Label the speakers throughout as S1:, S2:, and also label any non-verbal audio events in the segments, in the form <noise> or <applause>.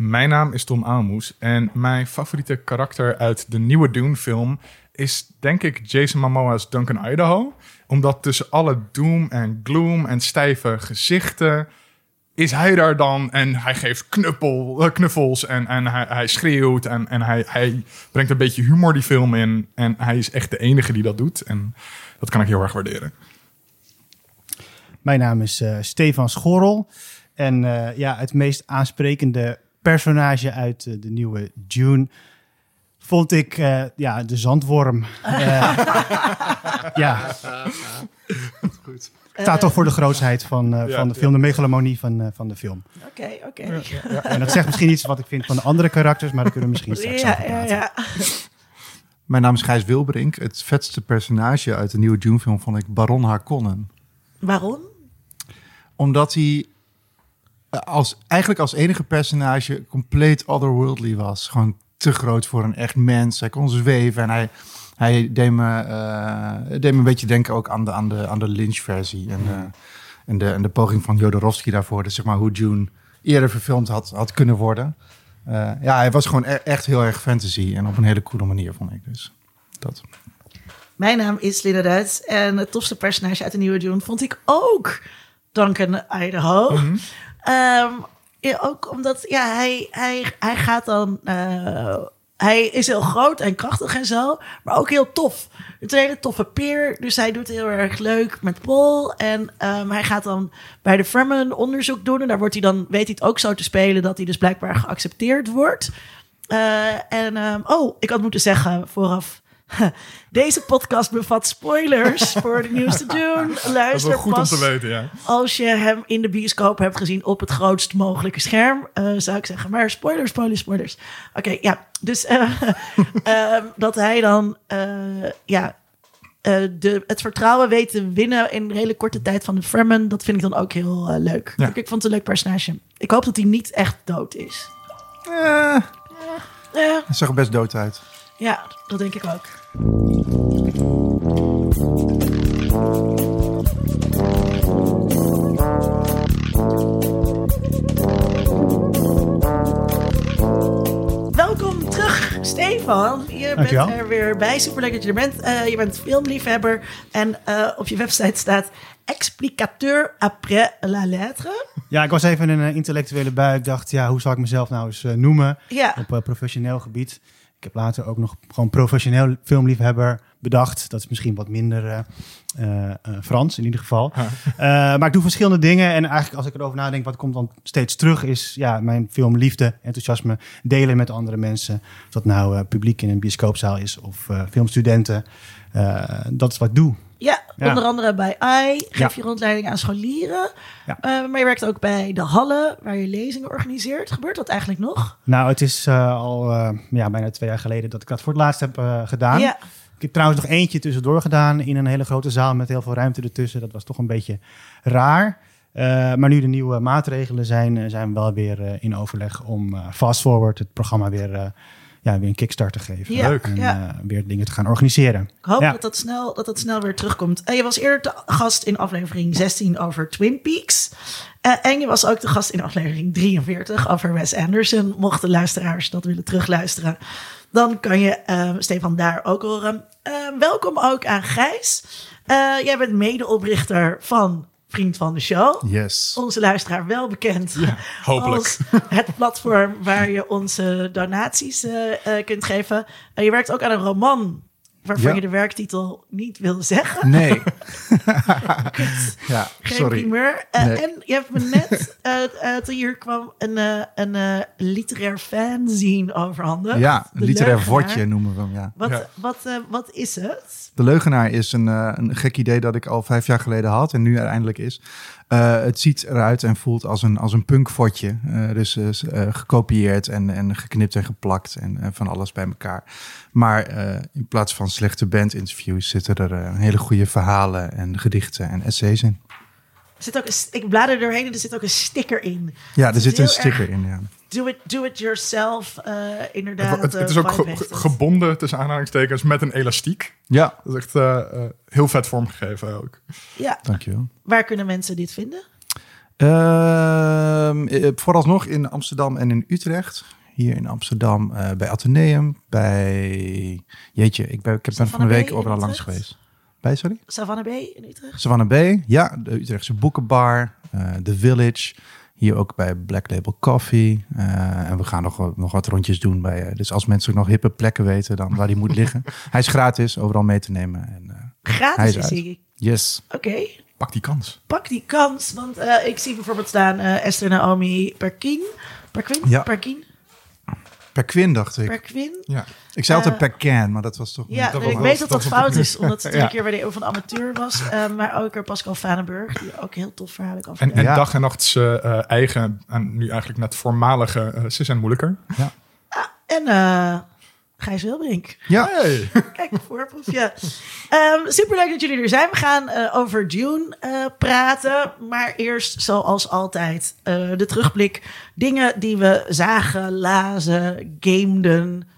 S1: Mijn naam is Tom Aalmoes en mijn favoriete karakter uit de nieuwe Dune-film is denk ik Jason Momoa's Duncan Idaho. Omdat tussen alle doom en gloom en stijve gezichten is hij daar dan en hij geeft knuppel, eh, knuffels en, en hij, hij schreeuwt en, en hij, hij brengt een beetje humor die film in. En hij is echt de enige die dat doet en dat kan ik heel erg waarderen.
S2: Mijn naam is eh, Stefan Schorrel. En eh, ja, het meest aansprekende personage uit eh, de nieuwe Dune vond ik eh, ja, de zandworm. <laughs> Eh, ja.
S3: Goed.
S2: Staat toch voor de grootheid van, eh,
S1: Ja,
S2: van de
S1: ja.
S2: film, de megalomonie van, eh, van de film.
S4: Oké, oké.
S2: En dat zegt misschien iets wat ik vind van de andere karakters, maar daar kunnen we misschien straks
S4: Ja,
S2: over
S4: ja,
S2: praten.
S4: ja.
S3: Mijn naam is Gijs Wilbrink. Het vetste personage uit de nieuwe Dune-film vond ik Baron Harkonnen.
S4: Waarom?
S3: Omdat hij als, eigenlijk als enige personage compleet otherworldly was. Gewoon te groot voor een echt mens. Hij kon zweven en hij, hij deed, me, eh, deed me een beetje denken ook aan de, aan de, aan de Lynch-versie. En, eh, en, de, en de poging van Jodorowsky daarvoor. Dus zeg maar hoe Dune eerder verfilmd had, had kunnen worden. Eh, ja, hij was gewoon e- echt heel erg fantasy. En op een hele coole manier, vond ik dus. Dat.
S4: Mijn naam is Linda Duits en het tofste personage uit de nieuwe Dune vond ik ook Duncan Idaho. Ehm, ook omdat ja, hij, hij, hij gaat dan... eh, hij is heel groot en krachtig en zo, maar ook heel tof. Een hele toffe peer, dus hij doet heel erg leuk met Paul. En ehm, hij gaat dan bij de Fremen onderzoek doen. En daar wordt hij dan, weet hij het ook zo te spelen, dat hij dus blijkbaar geaccepteerd wordt. Eh, en, ehm, oh, ik had moeten zeggen vooraf. <laughs> Deze podcast bevat spoilers voor de nieuwste Dune. Luister
S1: goed om te weten, ja.
S4: als je hem in de bioscoop hebt gezien op het grootst mogelijke scherm, eh, zou ik zeggen. Maar spoilers, spoilers, spoilers. Oké, ja. Dus eh, <laughs> ehm, dat hij dan eh, ja, de, het vertrouwen weet te winnen in een hele korte tijd van de Fremen, dat vind ik dan ook heel leuk.
S1: Ja.
S4: Ik, ik vond het een leuk personage. Ik hoop dat hij niet echt dood is.
S3: Hij zag er best dood uit.
S4: ja, dat denk ik ook. Welkom terug, Stefan. Je bent er weer bij. Superleuk dat je er bent. Eh, je bent filmliefhebber. En eh, op je website staat explicateur après la lettre.
S2: Ja, ik was even in een intellectuele bui. Ik dacht, ja, hoe zal ik mezelf nou eens eh, noemen
S4: Ja,
S2: op professioneel gebied? Ik heb later ook nog gewoon professioneel filmliefhebber bedacht. Dat is misschien wat minder eh, eh, eh, Frans in ieder geval. Maar ik doe verschillende dingen. En eigenlijk als ik erover nadenk, wat komt dan steeds terug, is ja, mijn filmliefde, enthousiasme delen met andere mensen. Of dat nou publiek in een bioscoopzaal is of filmstudenten. Dat is wat ik doe.
S4: Ja,
S2: Ja.
S4: onder andere bij AI. Geef je rondleiding aan scholieren. Eh, maar je werkt ook bij de Hallen, waar je lezingen organiseert. Gebeurt dat eigenlijk nog?
S2: Nou, het is eh, al eh, ja, bijna twee jaar geleden dat ik dat voor het laatst heb gedaan.
S4: Ja.
S2: Ik heb trouwens nog eentje tussendoor gedaan in een hele grote zaal met heel veel ruimte ertussen. Dat was toch een beetje raar. Maar nu de nieuwe maatregelen zijn, zijn we wel weer in overleg om Fast Forward, het programma, weer, ja, weer een kickstart te geven.
S4: Ja,
S1: Leuk.
S2: En
S4: ja.
S2: eh, weer dingen te gaan organiseren.
S4: Ik hoop
S2: Ja.
S4: dat, dat, snel, dat dat snel weer terugkomt. Eh, je was eerder te gast in aflevering 16 over Twin Peaks. Eh, en je was ook de gast in aflevering 43 over Wes Anderson. Mochten luisteraars dat willen terugluisteren, dan kan je eh, Stefan daar ook horen. Welkom ook aan Gijs. Eh, jij bent medeoprichter van Vriend van de Show.
S3: Yes.
S4: Onze luisteraar wel bekend
S1: hopelijk.
S4: als het platform waar je onze donaties eh, eh, kunt geven. En je werkt ook aan een roman waarvan
S3: Ja.
S4: je de werktitel niet wil zeggen.
S3: Nee. <laughs> <laughs> ja,
S4: Geen
S3: sorry.
S4: primeur. Eh,
S3: Nee.
S4: En je hebt me net, <laughs> eh eh, toen hier kwam, een, eh, een eh, literair fanzine overhandigd.
S3: Ja, een literair vodje noemen we hem, ja.
S4: Wat,
S1: Ja.
S4: wat, eh, wat is het?
S3: De Leugenaar is een, een gek idee dat ik al vijf jaar geleden had en nu er eindelijk is. Eh, het ziet eruit en voelt als een, als een punkfotje. Eh, dus eh, gekopieerd en, en geknipt en geplakt en van alles bij elkaar. Maar in plaats van slechte bandinterviews zitten er hele goede verhalen en gedichten en essays in.
S4: Er zit ook een, ik blader er doorheen en er zit ook een sticker in.
S3: Ja, er zit een sticker
S4: erg
S3: in, ja.
S4: Do it, do it yourself, eh, inderdaad.
S1: Het,
S4: eh,
S1: het is ook ge- gebonden tussen aanhalingstekens met een elastiek.
S3: Ja,
S1: Dat is echt eh, heel vet vormgegeven ook.
S4: Ja,
S3: dankjewel.
S4: waar kunnen mensen dit vinden?
S3: Ehm, eh, vooralsnog in Amsterdam en in Utrecht. Hier in Amsterdam eh, bij Atheneum, bij... Jeetje, ik ben, ik ben van de week overal langs geweest. Bij, sorry?
S4: Savannah Bay in Utrecht.
S3: Savannah Bay, ja, de Utrechtse Boekenbar, eh The Village. Hier ook bij Black Label Coffee. Eh, en we gaan nog, wat- nog wat rondjes doen. Bij, eh, dus als mensen ook nog hippe plekken weten dan waar die moet liggen. <laughs> Hij is gratis, overal mee te nemen. En, eh, Hij
S4: Gratis
S3: is
S4: hij.
S3: yes.
S4: Oké,
S1: Pak die kans.
S4: pak die kans. Want eh, ik zie bijvoorbeeld staan eh, Esther Naomi Perkin. Perquin?
S3: Ja.
S4: Perkin?
S3: Per Quinn dacht ik.
S4: Perquin?
S1: Ja.
S3: Ik zei altijd
S4: Eh,
S3: per can, maar dat was toch...
S4: Ja, nee, ik
S1: was-
S4: weet dat
S1: dat
S4: fout is, omdat het <laughs>
S3: Ja.
S4: een keer bij de Eeuw van de Amateur was. eh, maar ook er Pascal Vanenburg, die ook heel tof verhalen kan
S1: En,
S4: vertellen.
S1: en
S3: Ja.
S1: dag en nacht zijn eh, eigen, en nu eigenlijk net voormalige uh, en Moeilijker.
S4: En eh Gijs Wilbrink.
S3: Ja,
S1: Hey. <laughs>
S4: Kijk, een voorproefje. Ehm superleuk dat jullie er zijn. We gaan eh, over Dune eh, praten. Maar eerst, zoals altijd, eh, de terugblik. Dingen die we zagen, lazen, gameden.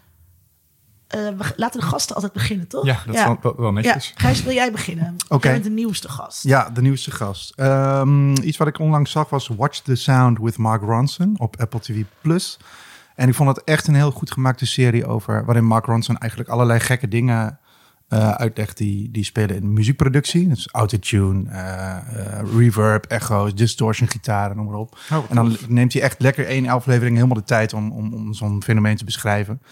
S4: Eh, we, laten de gasten altijd beginnen, toch?
S1: Ja, dat is wel, wel, wel
S4: Ja,
S1: netjes.
S4: Gijs, wil jij beginnen?
S3: Oké.
S4: De nieuwste gast.
S3: Ja, de nieuwste gast. Ehm, iets wat ik onlangs zag was Watch the Sound with Mark Ronson op Apple TV Plus. En ik vond het echt een heel goed gemaakte serie over waarin Mark Ronson eigenlijk allerlei gekke dingen eh, uitlegt die, die spelen in muziekproductie. Dus autotune, eh, reverb, echo's, distortion, gitaren, noem maar op. en dan neemt hij echt lekker één aflevering helemaal de tijd om, om, om zo'n fenomeen te beschrijven.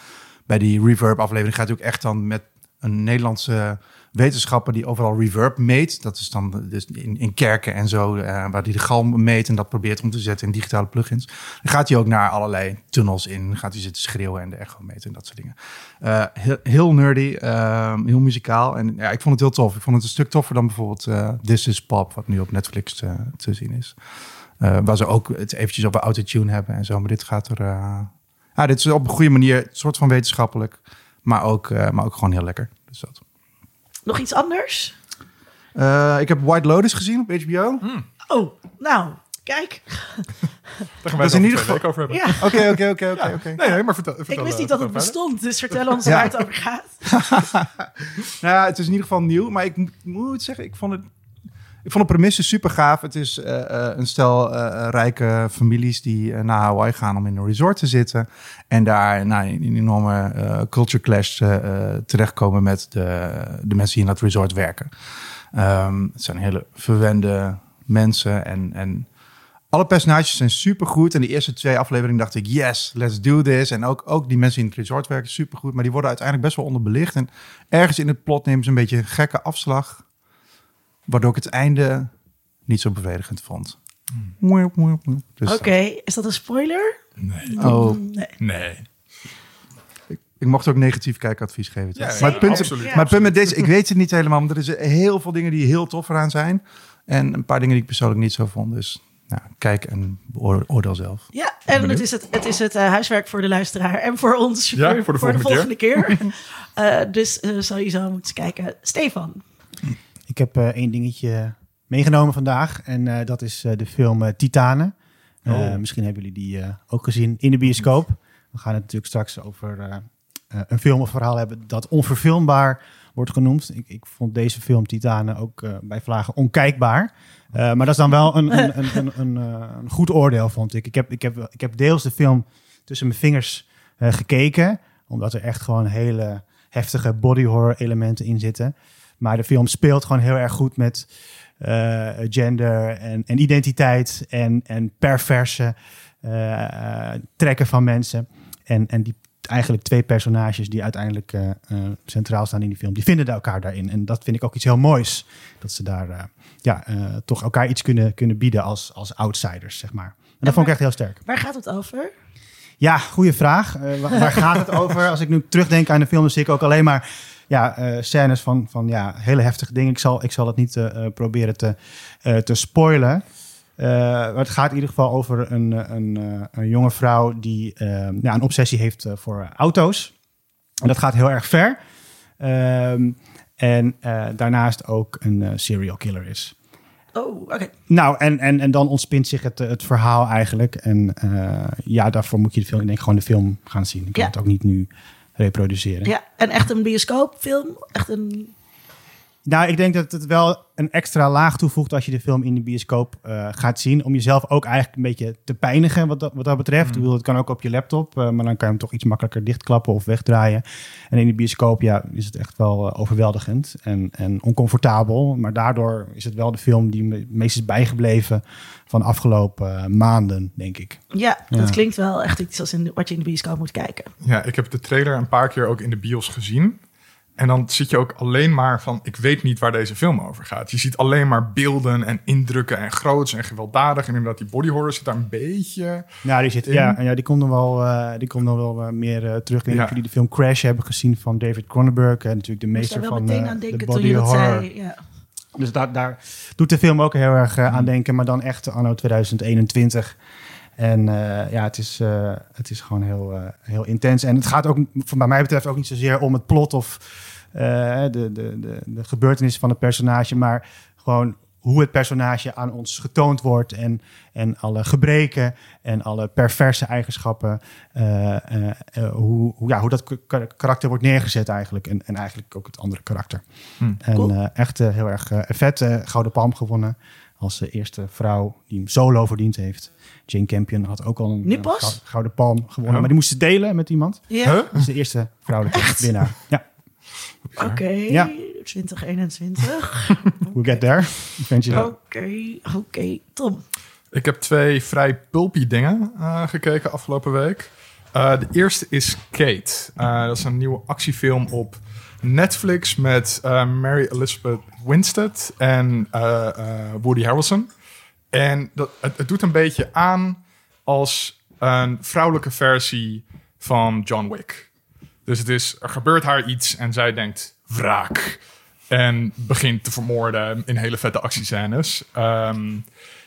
S3: Bij die reverb aflevering gaat hij ook echt dan met een Nederlandse wetenschapper die overal reverb meet. Dat is dan dus in, in kerken en zo, eh, waar hij de galm meet en dat probeert om te zetten in digitale plugins. Dan gaat hij ook naar allerlei tunnels in, gaat hij zitten schreeuwen en de echo meten en dat soort dingen. Eh, heel, heel nerdy, eh, heel muzikaal en ja, ik vond het heel tof. Ik vond het een stuk toffer dan bijvoorbeeld eh, This is Pop, wat nu op Netflix te, te zien is. Waar ze ook het eventjes over autotune hebben en zo, maar dit gaat er... ja, dit is op een goede manier, een soort van wetenschappelijk, maar ook, eh, maar ook gewoon heel lekker. Dus dat.
S4: Nog iets anders?
S3: Eh, ik heb White Lotus gezien op HBO.
S4: Oh, nou, kijk.
S1: Daar gaan wij
S3: in ieder geval-
S1: over hebben.
S3: Oké, oké, oké, oké, oké.
S1: Nee, nee, maar vertel,
S4: ik
S1: vertel,
S4: wist
S1: eh,
S4: niet dat het bestond, dus vertel ons
S3: Ja.
S4: waar het over gaat. <laughs>
S3: Nou ja, het is in ieder geval nieuw, maar ik moet zeggen, ik vond het... Ik vond de premisse super gaaf. Het is eh, eh, een stel eh, rijke families die naar Hawaii gaan om in een resort te zitten. En daar nou, in een enorme eh, culture clash terechtkomen met de, de mensen die in dat resort werken. Ehm, het zijn hele verwende mensen en, en alle personages zijn super goed. En de eerste twee afleveringen dacht ik, yes, let's do this. En ook, ook die mensen in het resort werken, super goed. Maar die worden uiteindelijk best wel onderbelicht. En ergens in het plot nemen ze een beetje een gekke afslag. Waardoor ik het einde niet zo bevredigend vond. Dus
S4: Oké, is dat een spoiler?
S1: Nee.
S3: Oh,
S4: Nee.
S1: Nee.
S3: ik mocht ook negatief kijkadvies geven.
S1: Ja,
S3: maar het punt,
S1: absoluut.
S3: maar het punt met deze, ik weet het niet helemaal. Maar er zijn heel veel dingen die heel tof eraan zijn. En een paar dingen die ik persoonlijk niet zo vond. Dus nou, kijk en oordeel zelf.
S4: Ja, en het is het, het, is het eh, huiswerk voor de luisteraar en voor ons
S1: Ja, voor de volgende
S4: keer. <laughs> Eh, dus eh sowieso moeten eens kijken. Stefan.
S2: Ik heb eh, één dingetje meegenomen vandaag. En eh, dat is eh, de film Titanen.
S1: Oh.
S2: Misschien hebben jullie die ook gezien in de bioscoop. We gaan het natuurlijk straks over een film of verhaal hebben dat onverfilmbaar wordt genoemd. Ik, ik vond deze film Titanen ook eh, bij vlagen onkijkbaar. Maar dat is dan wel een, een, een, een, goed oordeel, vond ik. Ik heb, ik, heb, ik heb deels de film tussen mijn vingers gekeken. Omdat er echt gewoon hele heftige body horror elementen in zitten. Maar de film speelt gewoon heel erg goed met eh, gender en, en identiteit en, en perverse eh, trekken van mensen. En, en die eigenlijk twee personages die uiteindelijk eh, centraal staan in die film, die vinden elkaar daarin. En dat vind ik ook iets heel moois. Dat ze daar ja, toch elkaar iets kunnen, kunnen bieden als, als outsiders, zeg maar. En dat vond ik echt heel sterk.
S4: Waar gaat het over?
S2: Ja, goede vraag. Waar, waar gaat het over? <laughs> Als ik nu terugdenk aan de film, dan zie ik ook alleen maar ja, eh, scènes van, van ja, hele heftige dingen. Ik zal, ik zal het niet eh, eh, proberen te, te spoilen. Het gaat in ieder geval over een, een, een jonge vrouw die eh, ja, een obsessie heeft voor auto's. En dat gaat heel erg ver. Ehm, en daarnaast ook een serial killer is.
S4: Oh, oké.
S2: Nou, en, en, en dan ontspint zich het, het verhaal eigenlijk. En ja, daarvoor moet je de film, ik denk gewoon de film gaan zien. Ik kan
S4: Ja.
S2: het ook niet nu reproduceren.
S4: Ja, en echt een bioscoopfilm? Echt een...
S2: Nou, ik denk dat het wel een extra laag toevoegt als je de film in de bioscoop eh, gaat zien. Om jezelf ook eigenlijk een beetje te pijnigen wat dat, wat dat betreft. Ik bedoel, het kan ook op je laptop, eh, maar dan kan je hem toch iets makkelijker dichtklappen of wegdraaien. En in de bioscoop ja, is het echt wel eh, overweldigend en, en oncomfortabel. Maar daardoor is het wel de film die me het meest is bijgebleven van de afgelopen eh, maanden, denk ik.
S4: Ja, dat
S2: Ja.
S4: klinkt wel echt iets als in, wat je in de bioscoop moet kijken.
S1: Ja, ik heb de trailer een paar keer ook in de bios gezien. En dan zit je ook alleen maar van, ik weet niet waar deze film over gaat. Je ziet alleen maar beelden en indrukken en groots en gewelddadig. En inderdaad, die body horror zit daar een beetje...
S2: Ja, die, zit,
S1: In-
S2: ja, en ja, die komt nog wel, eh, die komt nog wel eh, meer terug. Ik niet
S1: Ja.
S2: jullie de film Crash hebben gezien van David Cronenberg. En natuurlijk de meester van
S4: meteen
S2: eh,
S4: aan
S2: de
S4: denken toen
S2: body
S4: je dat
S2: horror.
S4: zei. Ja.
S2: Dus daar, daar doet de film ook heel erg eh, aan denken, maar dan echt anno 2021. En eh, ja, het is, eh, het is gewoon heel, heel intens. En het gaat ook, bij mij betreft, ook niet zozeer om het plot of de, de, de, de gebeurtenissen van het personage, maar gewoon hoe het personage aan ons getoond wordt en, en alle gebreken en alle perverse eigenschappen, eh, eh, eh, hoe, hoe, ja, hoe dat karakter wordt neergezet eigenlijk en, en eigenlijk ook het andere karakter.
S1: Hm.
S2: En
S4: Cool.
S2: eh, echt heel erg vet. Gouden Palm gewonnen als de eerste vrouw die hem solo verdiend heeft. Jane Campion had ook al een Gouden Palm gewonnen,
S1: Oh.
S2: maar die moest ze delen met iemand.
S4: Ja,
S1: Huh?
S2: Dat is de eerste vrouwelijke winnaar. Ja,
S4: oké.
S2: Ja.
S4: 2021. <laughs>
S2: we'll get there.
S4: Oké, oké. Tom.
S1: Ik heb twee vrij pulpy dingen eh, gekeken afgelopen week. Eh, de eerste is Kate. Eh, dat is een nieuwe actiefilm op Netflix met eh, Mary Elizabeth Winstead en eh, eh, Woody Harrelson. En dat, het, het doet een beetje aan als een vrouwelijke versie van John Wick. Dus het is, er gebeurt haar iets en zij denkt wraak. En begint te vermoorden in hele vette actiescènes. Ehm,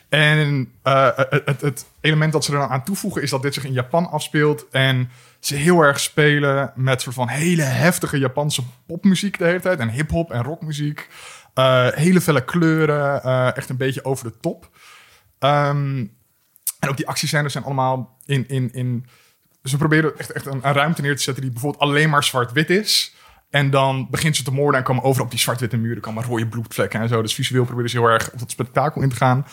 S1: en eh, het, element dat ze er dan aan toevoegen is dat dit zich in Japan afspeelt. En ze heel erg spelen met soort van hele heftige Japanse popmuziek de hele tijd. En hip-hop en rockmuziek. Eh, hele felle kleuren. eh, echt een beetje over de top. Ehm, en ook die actiescènes zijn allemaal in. in, in ze proberen echt, echt een, een ruimte neer te zetten die bijvoorbeeld alleen maar zwart-wit is. En dan begint ze te moorden en komen overal op die zwart-witte muren komen rode bloedvlekken en zo. Dus visueel proberen ze heel erg op dat spektakel in te gaan.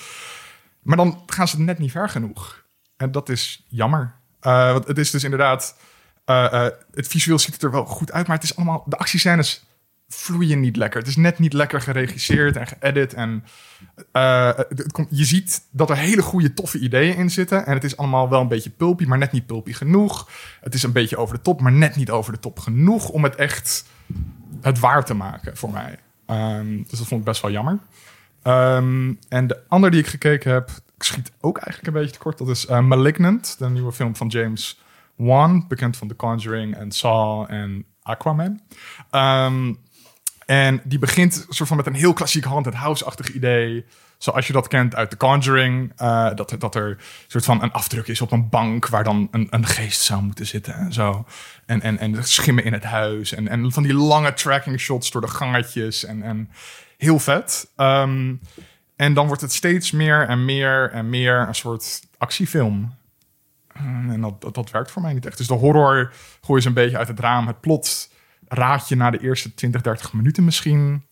S1: Maar dan gaan ze net niet ver genoeg. En dat is jammer. Eh, want het is dus inderdaad... eh, eh, het visueel ziet het er wel goed uit, maar het is allemaal... De actiescènes vloeien niet lekker. Het is net niet lekker geregisseerd en geëdit. En eh, je ziet dat er hele goede, toffe ideeën in zitten. En het is allemaal wel een beetje pulpy, maar net niet pulpy genoeg. Het is een beetje over de top, maar net niet over de top genoeg... om het echt het waar te maken voor mij. Ehm, dus dat vond ik best wel jammer. Ehm, en de andere die ik gekeken heb, ik schiet ook eigenlijk een beetje tekort. Dat is eh, Malignant, de nieuwe film van James Wan, bekend van The Conjuring en Saw en Aquaman. Ehm, en die begint soort van met een heel klassiek haunted house-achtig idee. Zoals je dat kent uit The Conjuring. eh, dat, dat er soort van een afdruk is op een bank waar dan een, een geest zou moeten zitten en zo. En, en, en schimmen in het huis. En, en van die lange tracking shots door de gangetjes. En, en heel vet. Ehm, en dan wordt het steeds meer en meer en meer een soort actiefilm. Eh, En dat, dat, dat werkt voor mij niet echt. Dus de horror gooi je een beetje uit het raam. Het plot raad je na de eerste 20, 30 minuten misschien.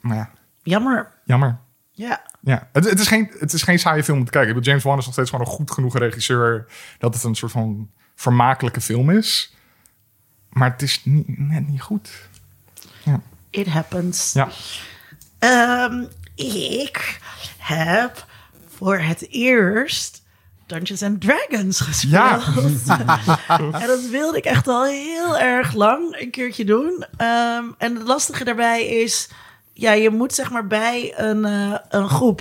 S1: Maar ja,
S4: Jammer.
S1: jammer.
S4: Ja.
S1: Ja, het, het, is geen, het is geen saaie film om te kijken. Ik bedoel, James Wan is nog steeds gewoon een goed genoeg regisseur... dat het een soort van vermakelijke film is. Maar het is niet, net niet goed.
S4: It happens.
S1: Ja.
S4: Ehm, ik heb voor het eerst Dungeons and Dragons gespeeld.
S1: Ja. <laughs>
S4: en dat wilde ik echt al heel erg lang een keertje doen. Ehm, en het lastige daarbij is, ja, je moet zeg maar bij een, eh, een groep.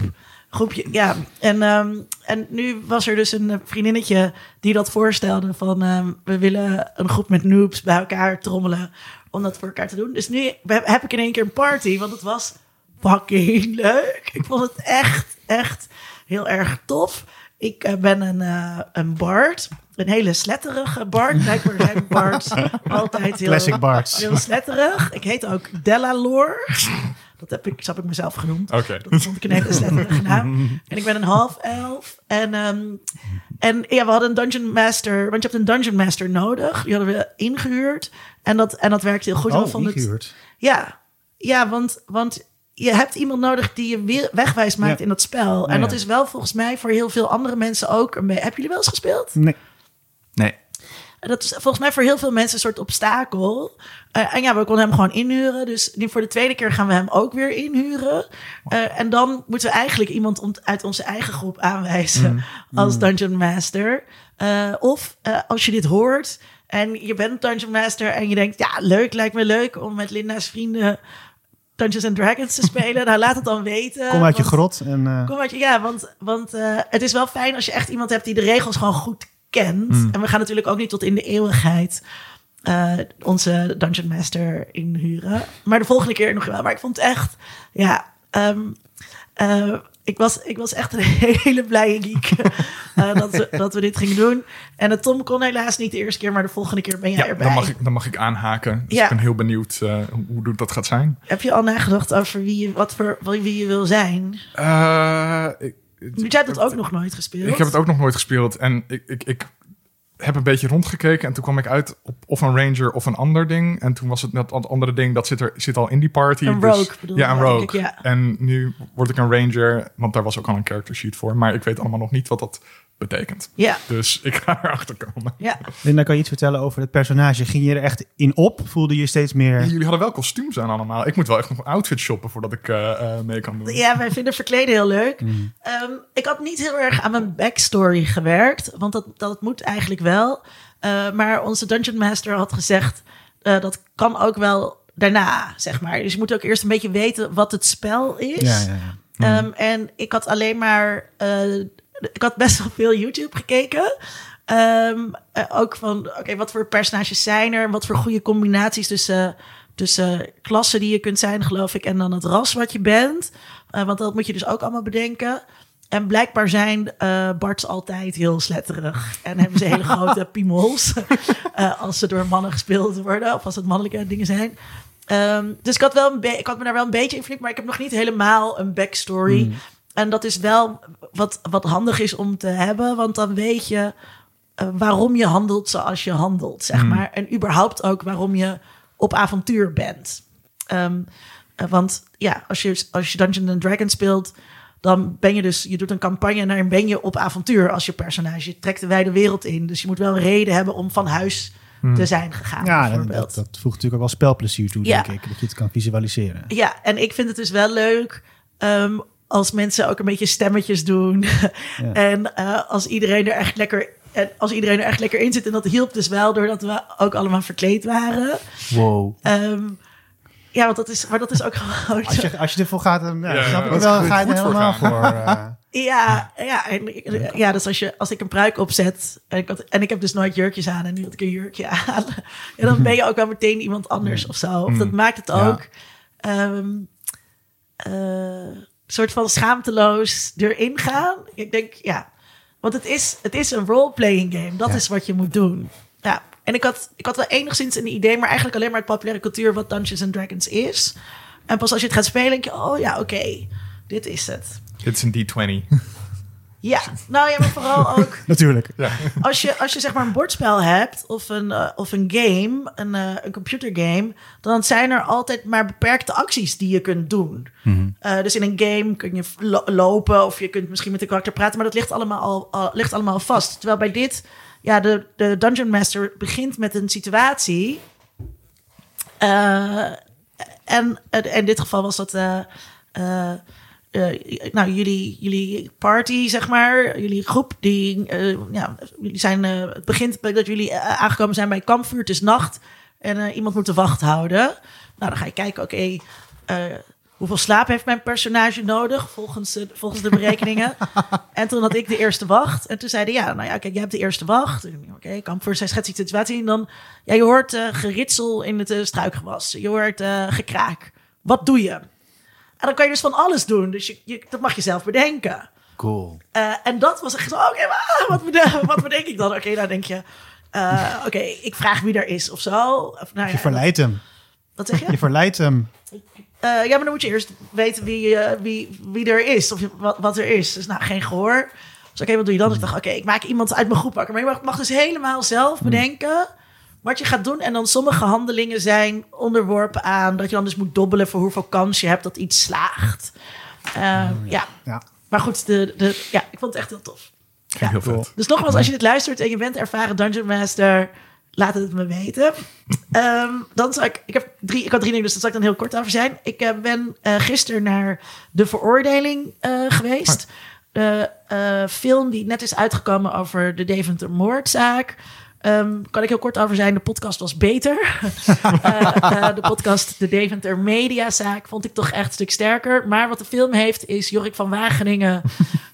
S4: Groepje, ja. En, ehm, en nu was er dus een vriendinnetje die dat voorstelde van ehm, we willen een groep met noobs bij elkaar trommelen om dat voor elkaar te doen. Dus nu heb ik in één keer een party, want het was fucking leuk. Ik vond het echt, echt heel erg tof. Ik eh, ben een, eh, een bard. Een hele sletterige bard. Blijkbaar zijn bards <laughs> altijd heel,
S2: Classic bards.
S4: heel sletterig. Ik heet ook Delalore. Dat heb ik, dat heb ik mezelf genoemd.
S1: Oké.
S4: Dat vond ik een hele sletterige naam. En ik ben een half elf. En, ehm, en ja, we hadden een dungeon master. Want je hebt een dungeon master nodig. Die hadden we ingehuurd. En dat, en dat werkte heel goed.
S2: Oh,
S4: vonden het-
S2: ingehuurd.
S4: ja, ja, want, want je hebt iemand nodig die je weer wegwijs maakt
S2: Ja.
S4: in dat spel. En
S2: Ja,
S4: dat
S2: ja.
S4: is wel volgens mij voor heel veel andere mensen ook. be- Hebben jullie wel eens gespeeld?
S2: Nee.
S3: Nee.
S4: Dat is volgens mij voor heel veel mensen een soort obstakel. Eh, en ja, we konden hem gewoon inhuren. Dus nu voor de tweede keer gaan we hem ook weer inhuren. Eh, en dan moeten we eigenlijk iemand uit onze eigen groep aanwijzen <laughs> als Dungeon Master. Eh, of eh, als je dit hoort en je bent Dungeon Master en je denkt, ja, leuk, lijkt me leuk om met Linda's vrienden Dungeons and Dragons te <laughs> spelen. nou, laat het dan weten.
S2: Kom uit je grot en... eh,
S4: Kom uit je, ja, want, want eh, het is wel fijn als je echt iemand hebt die de regels gewoon goed kent. En we gaan natuurlijk ook niet tot in de eeuwigheid eh, onze Dungeon Master inhuren. Maar de volgende keer nog wel. Maar ik vond het echt, ja, ehm, eh, ik, was, ik was echt een <laughs> hele blije geek eh, dat, we, dat we dit gingen doen. En uh, Tom kon helaas niet de eerste keer, maar de volgende keer ben jij
S1: Ja,
S4: erbij.
S1: dan mag, ik, dan mag ik aanhaken. Dus
S4: Ja.
S1: ik ben heel benieuwd eh, hoe, hoe dat gaat zijn.
S4: Heb je al nagedacht over wie je, wat voor, wie je wil zijn?
S1: Eh, ik,
S4: Jij hebt het ook nog nooit gespeeld.
S1: Ik heb het ook nog nooit gespeeld. En ik, ik, ik heb een beetje rondgekeken. En toen kwam ik uit op of een ranger of een ander ding. En toen was het net dat andere ding, dat zit, er, zit al in die party.
S4: Een
S1: dus-
S4: rogue bedoel
S1: Ja, een rogue.
S4: ik, ja.
S1: En nu word ik een ranger, want daar was ook al een character sheet voor. Maar ik weet allemaal nog niet wat dat betekent.
S4: Ja,
S1: Dus ik ga erachter komen.
S4: ja.
S2: Linda, kan je iets vertellen over het personage? Ging je er echt in op? Voelde je steeds meer...
S1: Jullie hadden wel kostuums aan allemaal. Ik moet wel echt nog een outfit shoppen voordat ik eh, eh, mee kan doen.
S4: Ja, wij vinden verkleden heel leuk. Ehm, ik had niet heel erg aan mijn backstory gewerkt, want dat, dat moet eigenlijk wel. Eh, maar onze Dungeon Master had gezegd, eh, dat kan ook wel daarna, zeg maar. Dus je moet ook eerst een beetje weten wat het spel is.
S2: Ja, ja, ja.
S4: Ehm, en ik had alleen maar. eh, ik had best wel veel YouTube gekeken. Ehm, eh, ook van, oké, wat voor personages zijn er? Wat voor goede combinaties tussen, tussen klassen die je kunt zijn, geloof ik, en dan het ras wat je bent. Eh, want dat moet je dus ook allemaal bedenken. En blijkbaar zijn eh Barts altijd heel sletterig. En hebben ze hele grote <laughs> piemels. als ze door mannen gespeeld worden. Of als het mannelijke dingen zijn. Ehm, dus ik had, wel een ik had me daar wel een beetje in verdiept. Maar ik heb nog niet helemaal een backstory. En dat is wel wat, wat handig is om te hebben. Want dan weet je eh, waarom je handelt zoals je handelt, zeg maar. En überhaupt ook waarom je op avontuur bent. Ehm, eh, want ja, als je, als je Dungeons and Dragons speelt, dan ben je dus, je doet een campagne en daarin ben je op avontuur als je personage. Je trekt de wijde wereld in. Dus je moet wel een reden hebben om van huis te zijn gegaan,
S2: Ja, dat,
S4: bijvoorbeeld.
S2: dat, dat voegt natuurlijk ook wel spelplezier toe,
S4: Ja.
S2: denk ik. Dat je het kan visualiseren.
S4: Ja, en ik vind het dus wel leuk ehm, als mensen ook een beetje stemmetjes doen. <laughs> en eh, als iedereen er echt lekker. En als iedereen er echt lekker in zit. En dat hielp dus wel doordat we ook allemaal verkleed waren.
S3: Wow.
S4: Ehm, ja, want dat is, maar dat is ook gewoon.
S2: Als je, als je ervoor gaat, dan ja,
S1: Ja,
S2: snap
S1: ja,
S2: ik wel, ga je er
S1: voor
S2: helemaal
S1: gaan.
S2: voor. eh. <laughs>
S4: Ja, ja, en, ja dus als, je, als ik een pruik opzet. En ik, had, en ik heb dus nooit jurkjes aan. En nu had ik een jurkje aan. <laughs> Ja, dan ben je ook wel meteen iemand anders of zo. Of dat maakt het
S2: Ja.
S4: ook. ehm, eh, soort van schaamteloos erin gaan. Ik denk, ja. Want het is, het is een role-playing game. Dat
S2: Ja.
S4: is wat je moet doen. Ja. En ik had, ik had wel enigszins een idee, maar eigenlijk alleen maar het populaire cultuur wat Dungeons and Dragons is. En pas als je het gaat spelen, denk je, oh ja, oké, dit is het.
S1: Dit is een D20. <laughs>
S4: Ja, nou ja, maar vooral <laughs> ook
S2: Natuurlijk.
S4: als je, als je zeg maar een bordspel hebt of een, eh, of een game, een, eh, een computergame, dan zijn er altijd maar beperkte acties die je kunt doen. Eh, dus in een game kun je lo- lopen of je kunt misschien met de karakter praten, maar dat ligt allemaal al, al- ligt allemaal al vast. Terwijl bij dit, ja, de, de Dungeon Master begint met een situatie. Eh, en in dit geval was dat. Eh, nou, jullie, jullie party, zeg maar, jullie groep, die, eh, ja, jullie zijn, eh, het begint bij dat jullie aangekomen zijn bij kampvuur, het is nacht en iemand moet de wacht houden. Nou, dan ga je kijken, oké, hoeveel slaap heeft mijn personage nodig volgens, de- volgens de berekeningen? <laughs> en toen had ik de eerste wacht en toen zeiden, ja, nou ja, kijk, jij hebt de eerste wacht. Oké, kampvuur, zij schetst die situatie en dan, ja, je hoort geritsel in het struikgewas, je hoort gekraak. Wat doe je? En dan kan je dus van alles doen. Dus je, je, dat mag je zelf bedenken.
S3: Cool.
S4: Eh, en dat was echt zo, oké, maar wat, bede- <laughs> wat bedenk ik dan? Oké, dan denk je, eh, oké, ik vraag wie er is of zo. Of, nou ja,
S2: Je verleidt hem.
S4: Wat zeg je?
S2: Je verleidt hem.
S4: Eh, ja, maar dan moet je eerst weten wie, wie, wie er is. Of je, wat, wat er is. Dus nou, geen gehoor. Dus oké, wat doe je dan? Dus ik dacht, oké, ik maak iemand uit mijn groep wakker. Maar je mag, mag dus helemaal zelf bedenken wat je gaat doen. En dan sommige handelingen zijn onderworpen aan dat je dan dus moet dobbelen voor hoeveel kans je hebt dat iets slaagt. Uh, ja.
S2: Ja.
S4: maar goed, de, de, ja, ik vond het echt heel tof.
S1: Ja, heel vet.
S4: Dus nogmaals, als je dit luistert en je bent ervaren Dungeon Master, laat het me weten. Um, <laughs> dan zou ik, ik, heb drie, ik had drie dingen, dus daar zal ik dan heel kort over zijn. Ik uh, ben uh, gisteren naar de veroordeling uh, geweest. De film die net is uitgekomen over de Deventer moordzaak. Um, kan ik heel kort over zijn. De podcast was beter. <laughs> de podcast De Deventer Mediazaak vond ik toch echt een stuk sterker. Maar wat de film heeft is Jorik van Wageningen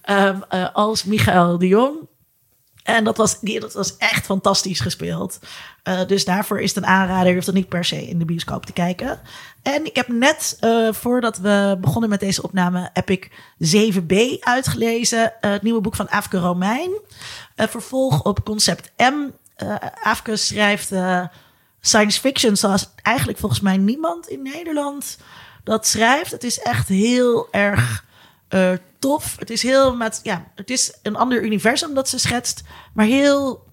S4: um, <laughs> als Michael de Jong. En dat was, die, dat was echt fantastisch gespeeld. Uh, dus daarvoor is het een aanrader. Je hoeft het niet per se in de bioscoop te kijken. En ik heb net, uh, voordat we begonnen met deze opname, heb ik 7b uitgelezen. Uh, het nieuwe boek van Afke Romein. vervolg op Concept M. Afke schrijft science fiction zoals eigenlijk volgens mij niemand in Nederland dat schrijft. Het is echt heel erg uh, tof. Het is heel met, ja, het is een ander universum dat ze schetst, maar heel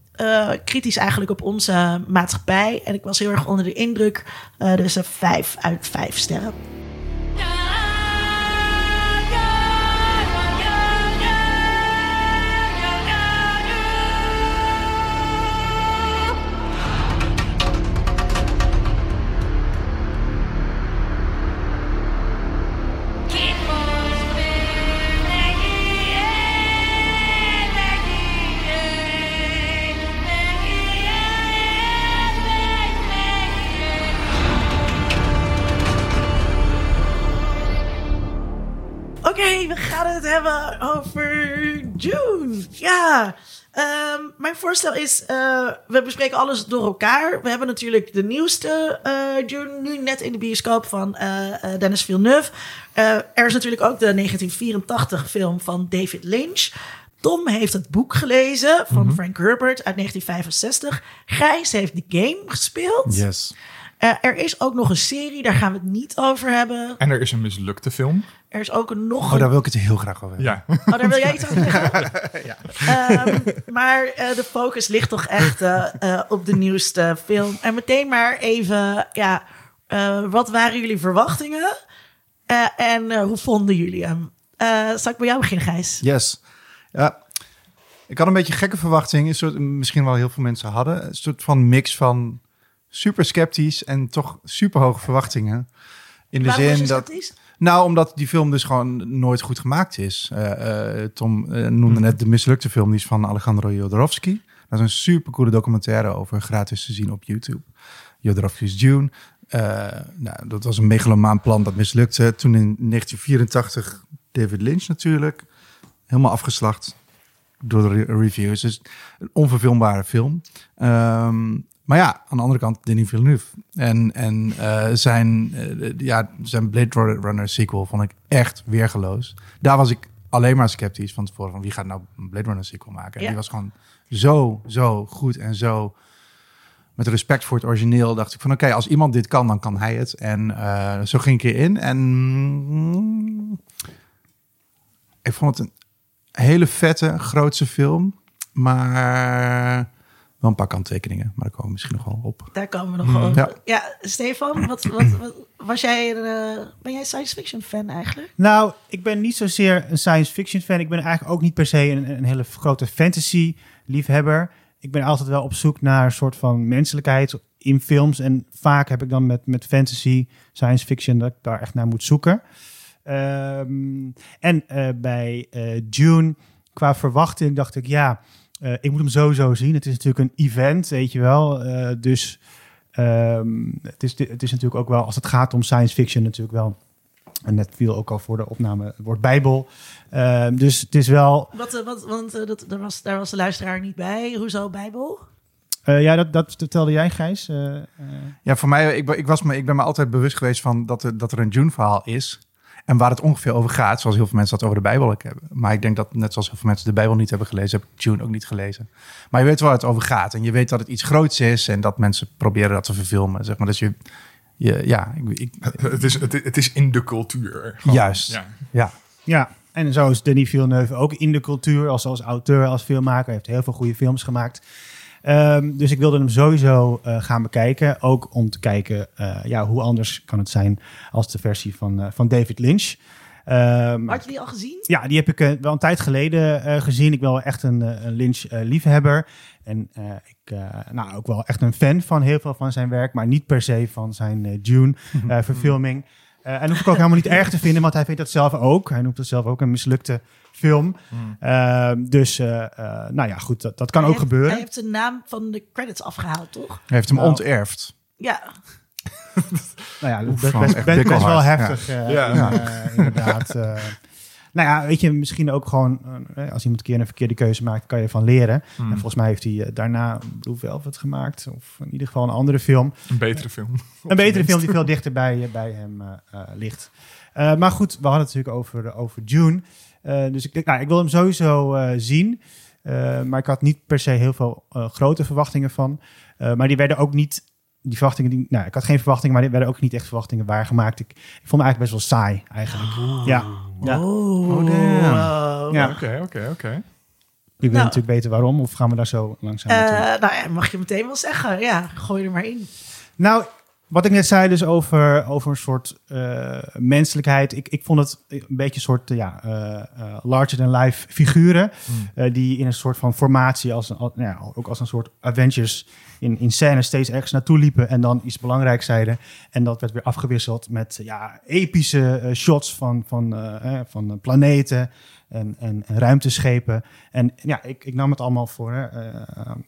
S4: kritisch eigenlijk op onze maatschappij. En ik was heel erg onder de indruk. Dus een vijf uit vijf sterren. Hebben over June. Ja, um, mijn voorstel is, uh, we bespreken alles door elkaar. We hebben natuurlijk de nieuwste uh, June nu net in de bioscoop van uh, Dennis Villeneuve. er is natuurlijk ook de 1984 film van David Lynch. Tom heeft het boek gelezen van mm -hmm. Frank Herbert uit 1965. Gijs heeft de game gespeeld.
S3: Yes.
S4: Uh, er is ook nog een serie, daar gaan we het niet over hebben.
S1: En er is een mislukte film.
S4: Er is ook nog.
S3: Oh, daar wil ik het heel graag over
S1: hebben.
S4: Ja. <laughs> Oh, daar wil jij iets over zeggen? <laughs> ja. Um, maar uh, de focus ligt toch echt uh, op de nieuwste film. En meteen maar even, ja, wat waren jullie verwachtingen? en hoe vonden jullie hem? zal ik bij jou beginnen, Gijs?
S3: Yes. Ja, ik had een beetje gekke verwachtingen. Een soort, misschien wel heel veel mensen hadden. Een soort van mix van super sceptisch en toch super hoge verwachtingen. In de
S4: Waarom
S3: zin dat. Nou, omdat die film dus gewoon nooit goed gemaakt is. Uh, uh, Tom uh, noemde net de mislukte film, die is van Alejandro Jodorowsky. Dat is een super coole documentaire over, gratis te zien op YouTube. Jodorowsky's Dune. nou, dat was een megalomaan plan dat mislukte. Toen in 1984 David Lynch natuurlijk. Helemaal afgeslacht door de re reviews. Dus een onverfilmbare film. Um, maar ja, aan de andere kant Denis Villeneuve. En, en uh, zijn, uh, ja, zijn Blade Runner sequel vond ik echt weergeloos. Daar was ik alleen maar sceptisch van tevoren. Van wie gaat nou een Blade Runner sequel maken? Ja. Die was gewoon zo, zo goed en zo... Met respect voor het origineel dacht ik van... oké, okay, als iemand dit kan, dan kan hij het. En uh, zo ging ik erin. En mm, ik vond het een hele vette, grootse film. Maar wel een paar kanttekeningen, maar daar komen we misschien nog wel op.
S4: Daar komen we nog wel op. Ja, ja Stefan, wat, wat, wat, was jij, uh, ben jij science fiction fan eigenlijk?
S2: Nou, ik ben niet zozeer een science fiction fan. Ik ben eigenlijk ook niet per se een, een hele grote fantasy liefhebber. Ik ben altijd wel op zoek naar een soort van menselijkheid in films. En vaak heb ik dan met, met fantasy, science fiction, dat ik daar echt naar moet zoeken. Um, en uh, bij uh, June, qua verwachting, dacht ik, ja, uh, ik moet hem sowieso zien. Het is natuurlijk een event, weet je wel. Uh, dus um, het, is, het is natuurlijk ook wel, als het gaat om science fiction, natuurlijk wel. En net viel ook al voor de opname het woord Bijbel. Uh, dus het is wel.
S4: Wat, wat, want dat, daar, was, daar was de luisteraar niet bij. Hoezo Bijbel?
S2: Uh, ja, dat, dat vertelde jij, Gijs. Uh, uh.
S3: Ja, voor mij, ik, ik, was me, ik ben me altijd bewust geweest van dat er, dat er een June-verhaal is. En waar het ongeveer over gaat, zoals heel veel mensen dat over de Bijbel hebben. Maar ik denk dat net zoals heel veel mensen de Bijbel niet hebben gelezen, heb ik June ook niet gelezen. Maar je weet waar het over gaat. En je weet dat het iets groots is en dat mensen proberen dat te verfilmen. Zeg maar dat je. je ja, ik, ik,
S1: het, is, het, het, is in de cultuur.
S3: Gewoon. Juist. Ja. ja.
S2: Ja. En zo is Denis Villeneuve ook in de cultuur, als, als auteur, als filmmaker. Hij heeft heel veel goede films gemaakt. Ehm, dus ik wilde hem sowieso eh, gaan bekijken. Ook om te kijken eh, ja, hoe anders kan het zijn als de versie van, eh, van David Lynch. Ehm,
S4: Had je die al gezien?
S2: ja, die heb ik wel een tijd geleden eh, gezien. Ik ben wel echt een, eh, een Lynch-liefhebber. en eh, ik uh, nou, ook wel echt een fan van heel veel van zijn werk. Maar niet per se van zijn uh, Dune-verfilming. <laughs> en dat hoef ik ook helemaal niet erg te vinden, want hij vindt dat zelf ook. Hij noemt het zelf ook een mislukte film.
S1: Mm.
S2: Ehm, dus, uh, nou ja, goed, dat, dat kan
S4: hij
S2: ook
S4: heeft,
S2: gebeuren.
S4: Hij heeft de naam van de credits afgehaald, toch?
S3: Hij heeft hem
S2: Nou.
S3: onterfd.
S4: Ja. <laughs>
S2: Nou ja,
S3: Oef,
S2: best,
S3: van
S2: best, best, best wel heftig. eh,
S1: Ja.
S2: eh, inderdaad. eh. nou ja, weet je, misschien ook gewoon... eh, als iemand een keer een verkeerde keuze maakt, kan je van leren.
S1: Mm.
S2: En volgens mij heeft hij eh, daarna Blue Velvet gemaakt. Of in ieder geval een andere film.
S1: Een betere film.
S2: Een betere film die veel dichter bij, eh, bij hem eh, eh, ligt. Eh, maar goed, we hadden het natuurlijk over, over June. Eh, dus ik, nou, ik wil hem sowieso eh, zien. Uh, maar ik had niet per se heel veel uh, grote verwachtingen van. Uh, maar die werden ook niet. Die verwachtingen, die, nou, ik had geen verwachtingen, maar die werden ook niet echt verwachtingen waargemaakt. Ik, ik vond me eigenlijk best wel saai, eigenlijk.
S4: Oh.
S2: Ja. ja.
S4: Oh,
S3: Oh,
S4: damn.
S2: Ja.
S1: Oké, oké, oké.
S2: Ik wil
S4: Nou.
S2: natuurlijk weten waarom, of gaan we daar zo langzaam
S4: Uh, nou ja, mag je meteen wel zeggen. Ja, gooi er maar in.
S2: Nou, wat ik net zei, dus over, over een soort uh, menselijkheid. Ik, ik vond het een beetje een soort ja, uh, larger-than-life figuren. Mm. die in een soort van formatie, als, een, nou ja, ook als een soort Avengers in, in scène steeds ergens naartoe liepen. En dan iets belangrijks zeiden. En dat werd weer afgewisseld met ja, epische shots van, van, van planeten en, en, en, ruimteschepen. En ja, ik, ik nam het allemaal voor uh,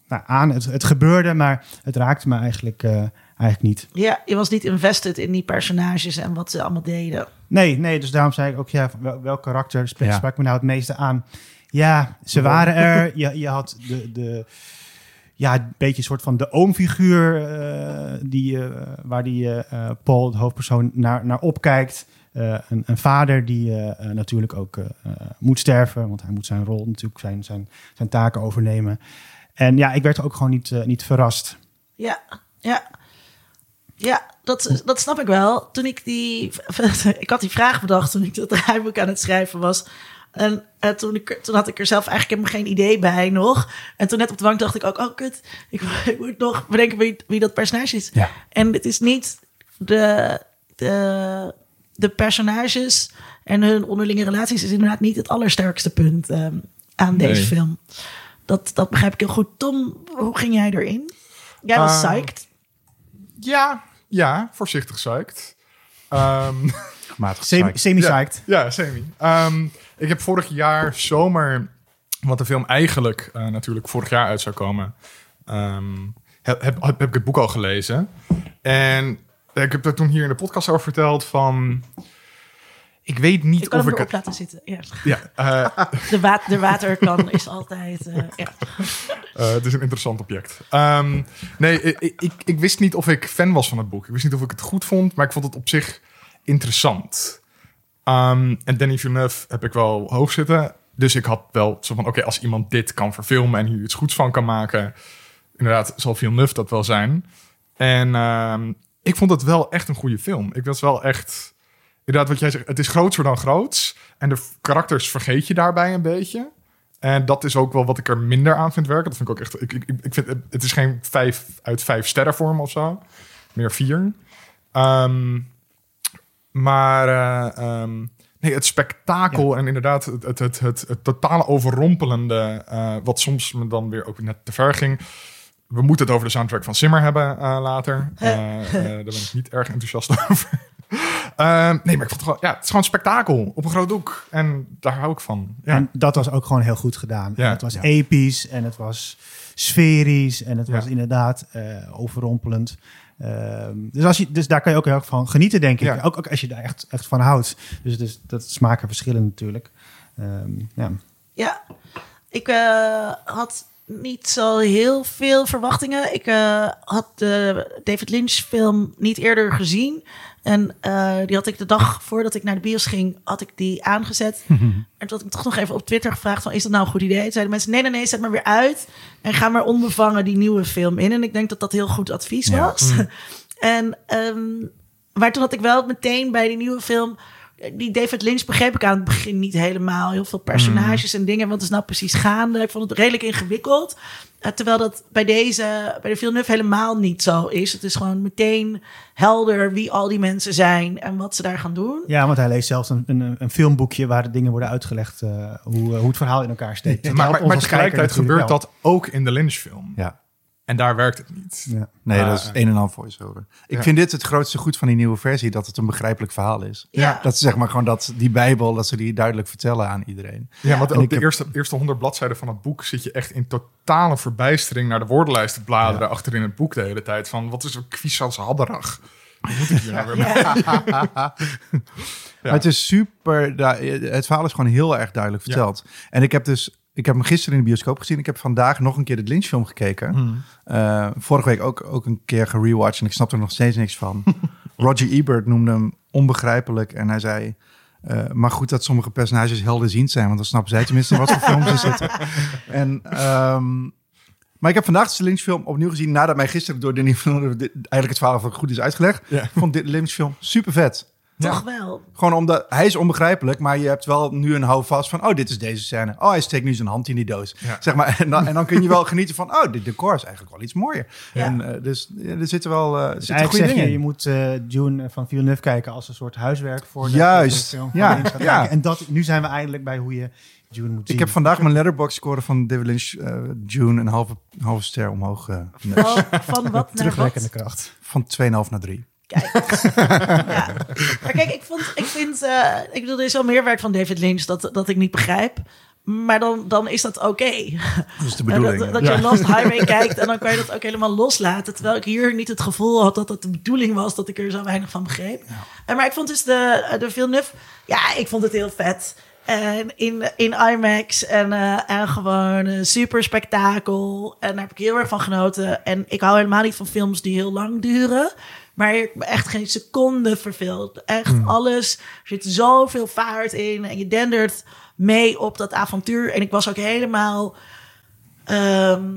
S2: nou, aan. Het, het gebeurde, maar het raakte me eigenlijk, uh, eigenlijk niet.
S4: Ja, je was niet invested in die personages en wat ze allemaal deden.
S2: Nee, nee, dus daarom zei ik ook, ja, wel, welk karakter sprak, ja. sprak me nou het meeste aan? Ja, ze waren er. Je, je had de, de, ja, een beetje een soort van de oomfiguur uh, die, uh, waar die uh, Paul, de hoofdpersoon, naar, naar opkijkt. Uh, een, een, vader die uh, uh, natuurlijk ook moet sterven, want hij moet zijn rol natuurlijk, zijn, zijn, zijn taken overnemen. En ja, ik werd ook gewoon niet, niet verrast.
S4: Ja, ja. Ja, dat, dat snap ik wel. Toen ik die. <laughs> Ik had die vraag bedacht toen ik dat draaiboek aan het schrijven was. En uh, toen, ik, toen had ik er zelf eigenlijk helemaal geen idee bij nog. En toen net op de bank dacht ik ook, oh kut, ik, <laughs> ik moet nog bedenken wie, wie dat personage is.
S2: Ja.
S4: En het is niet de, de, de personages en hun onderlinge relaties is inderdaad niet het allersterkste punt um, aan
S1: Nee.
S4: deze film. Dat, dat begrijp ik heel goed. Tom, hoe ging jij erin? Jij was
S1: Uh,
S4: psyched.
S1: Ja, ja, voorzichtig psyched. <laughs> Um,
S3: Matig
S2: Semi-
S3: psyched.
S2: Semi-psyched.
S1: Ja, ja semi. Um, ik heb vorig jaar zomer, wat de film eigenlijk uh, natuurlijk vorig jaar uit zou komen, um, heb, heb, heb, ik het boek al gelezen. En ik heb er toen hier in de podcast over verteld van... Ik weet niet
S4: Ik kan
S1: of
S4: hem
S1: ik het...
S4: laten zitten. Ja.
S1: Ja, uh, <laughs>
S4: De, wa de waterkan is altijd... Uh, ja.
S1: Uh, het is een interessant object. Um, nee, ik, ik, ik, wist niet of ik fan was van het boek. Ik wist niet of ik het goed vond, maar ik vond het op zich interessant. Um, en Danny Villeneuve heb ik wel hoog zitten. Dus ik had wel zo van, oké, okay, als iemand dit kan verfilmen en hier iets goeds van kan maken... inderdaad, zal Villeneuve dat wel zijn. En um, ik vond het wel echt een goede film. Ik was wel echt... Inderdaad, wat jij zegt, het is groter dan groots. En de karakters vergeet je daarbij een beetje. En dat is ook wel wat ik er minder aan vind werken. Dat vind ik ook echt. Ik, ik, ik vind het is geen vijf uit vijf sterren vorm of zo. Meer vier. Um, maar uh, um, nee, het spektakel ja. en inderdaad het, het, het, het, het totale overrompelende. Uh, wat soms me dan weer ook net te ver ging. We moeten het over de soundtrack van Simmer hebben uh, later. <laughs> daar ben ik niet erg enthousiast <laughs> over. Uh, nee, maar ik vond het gewoon, ja, het is gewoon spektakel op een groot doek. En daar hou ik van. Ja.
S2: En dat was ook gewoon heel goed gedaan.
S1: Ja.
S2: Het was
S1: Ja.
S2: episch en het was sferisch en het
S1: Ja.
S2: was inderdaad uh, overrompelend. Uh, dus, als je, dus daar kan je ook heel erg van genieten, denk ik.
S1: Ja.
S2: Ook, ook als je daar echt, echt van houdt. Dus, dus dat smaken verschillen natuurlijk. Um, ja.
S4: Ja, ik uh, had niet zo heel veel verwachtingen. Ik uh, had de David Lynch film niet eerder gezien. En uh, die had ik de dag voordat ik naar de bios ging, had ik die aangezet. <laughs> en toen had ik toch nog even op Twitter gevraagd van, is dat nou een goed idee? Toen zeiden mensen, nee, nee, nee, zet maar weer uit. En ga maar onbevangen die nieuwe film in. En ik denk dat dat heel goed advies
S2: Ja.
S4: was. <laughs> en, um, maar toen had ik wel meteen bij die nieuwe film die David Lynch begreep ik aan het begin niet helemaal. Heel veel personages
S3: Mm.
S4: en dingen. Wat is nou precies gaande? Ik vond het redelijk ingewikkeld. Eh, terwijl dat bij deze, bij de Villeneuve helemaal niet zo is. Het is gewoon meteen helder wie al die mensen zijn en wat ze daar gaan doen.
S2: Ja, want hij leest zelfs een, een, een filmboekje waar de dingen worden uitgelegd. eh, hoe, hoe het verhaal in elkaar steekt.
S1: Maar, maar, maar tegelijkertijd gebeurt
S2: wel.
S1: dat ook in de Lynch-film.
S3: Ja.
S1: En daar werkt het niet.
S2: Ja.
S3: Nee, dat is een en al voice-over. Ik
S1: Ja.
S3: vind dit het grootste goed van die nieuwe versie, dat het een begrijpelijk verhaal is.
S4: Ja.
S3: Dat ze zeg maar gewoon dat die Bijbel, dat ze die duidelijk vertellen aan iedereen.
S1: Ja, want op de
S3: heb-
S1: eerste, eerste honderd bladzijden van het boek zit je echt in totale verbijstering naar de woordenlijst te bladeren achterin het boek de hele tijd. Van wat is een kwiesans hadderag? Wat moet ik hier nou weer <laughs> mee?
S3: Maar het is super, het verhaal is gewoon heel erg duidelijk
S1: Ja.
S3: verteld. En ik heb dus, ik heb hem gisteren in de bioscoop gezien. Ik heb vandaag nog een keer de Lynch film gekeken.
S1: Hmm.
S3: Eh, vorige week ook, ook een keer gerewatcht en ik snap er nog steeds niks van. <laughs> Roger Ebert noemde hem onbegrijpelijk en hij zei... eh, maar goed dat sommige personages helderziend zijn, want dan snappen zij tenminste wat voor films er zitten. <laughs> En, ehm, maar ik heb vandaag de Lynch film opnieuw gezien nadat mij gisteren door Denis eigenlijk het verhaal van goed is uitgelegd.
S1: Ja.
S3: Ik vond dit Lynch film super vet.
S4: Toch wel.
S3: Gewoon omdat hij is onbegrijpelijk, maar je hebt wel nu een houvast van, oh, dit is deze scène. Oh, hij steekt nu zijn hand in die doos.
S1: Ja.
S3: Zeg maar, en, dan, en dan kun je wel genieten van, oh, dit decor is eigenlijk wel iets mooier.
S4: Ja.
S3: En eh, dus ja, er zitten wel eh er
S2: Dus
S3: zitten goede
S2: zeg je,
S3: dingen
S2: je
S3: in.
S2: moet eh Dune van Villeneuve kijken als een soort huiswerk voor de,
S3: Juist.
S2: film.
S3: Ja, ja.
S2: kijken. En dat, nu zijn we eindelijk bij hoe je Dune moet zien.
S3: Ik heb vandaag mijn letterbox score van David Lynch, June, een halve, halve ster omhoog.
S4: Van, van wat <laughs> naar
S2: terugwekkende kracht.
S3: van 2,5 naar 3.
S4: Kijk. <laughs> ja. Maar kijk, ik, vond, ik vind... eh, ik bedoel, er is wel meer werk van David Lynch dat, dat ik niet begrijp. Maar dan, dan is dat oké.
S3: Dat is de
S4: En <laughs>
S3: bedoeling.
S4: Dat, je Lost Highway <laughs> kijkt en dan kan je dat ook helemaal loslaten. Terwijl ik hier niet het gevoel had dat dat de bedoeling was dat ik er zo weinig van begreep. En, maar ik vond dus de, de Villeneuve, ja, ik vond het heel vet. En in, in IMAX en, eh, en gewoon een super spektakel. En daar heb ik heel erg van genoten. En ik hou helemaal niet van films die heel lang duren. Maar ik ben echt geen seconde verveeld. Echt alles. Er zit zoveel vaart in. En je dendert mee op dat avontuur. En ik was ook helemaal... ehm,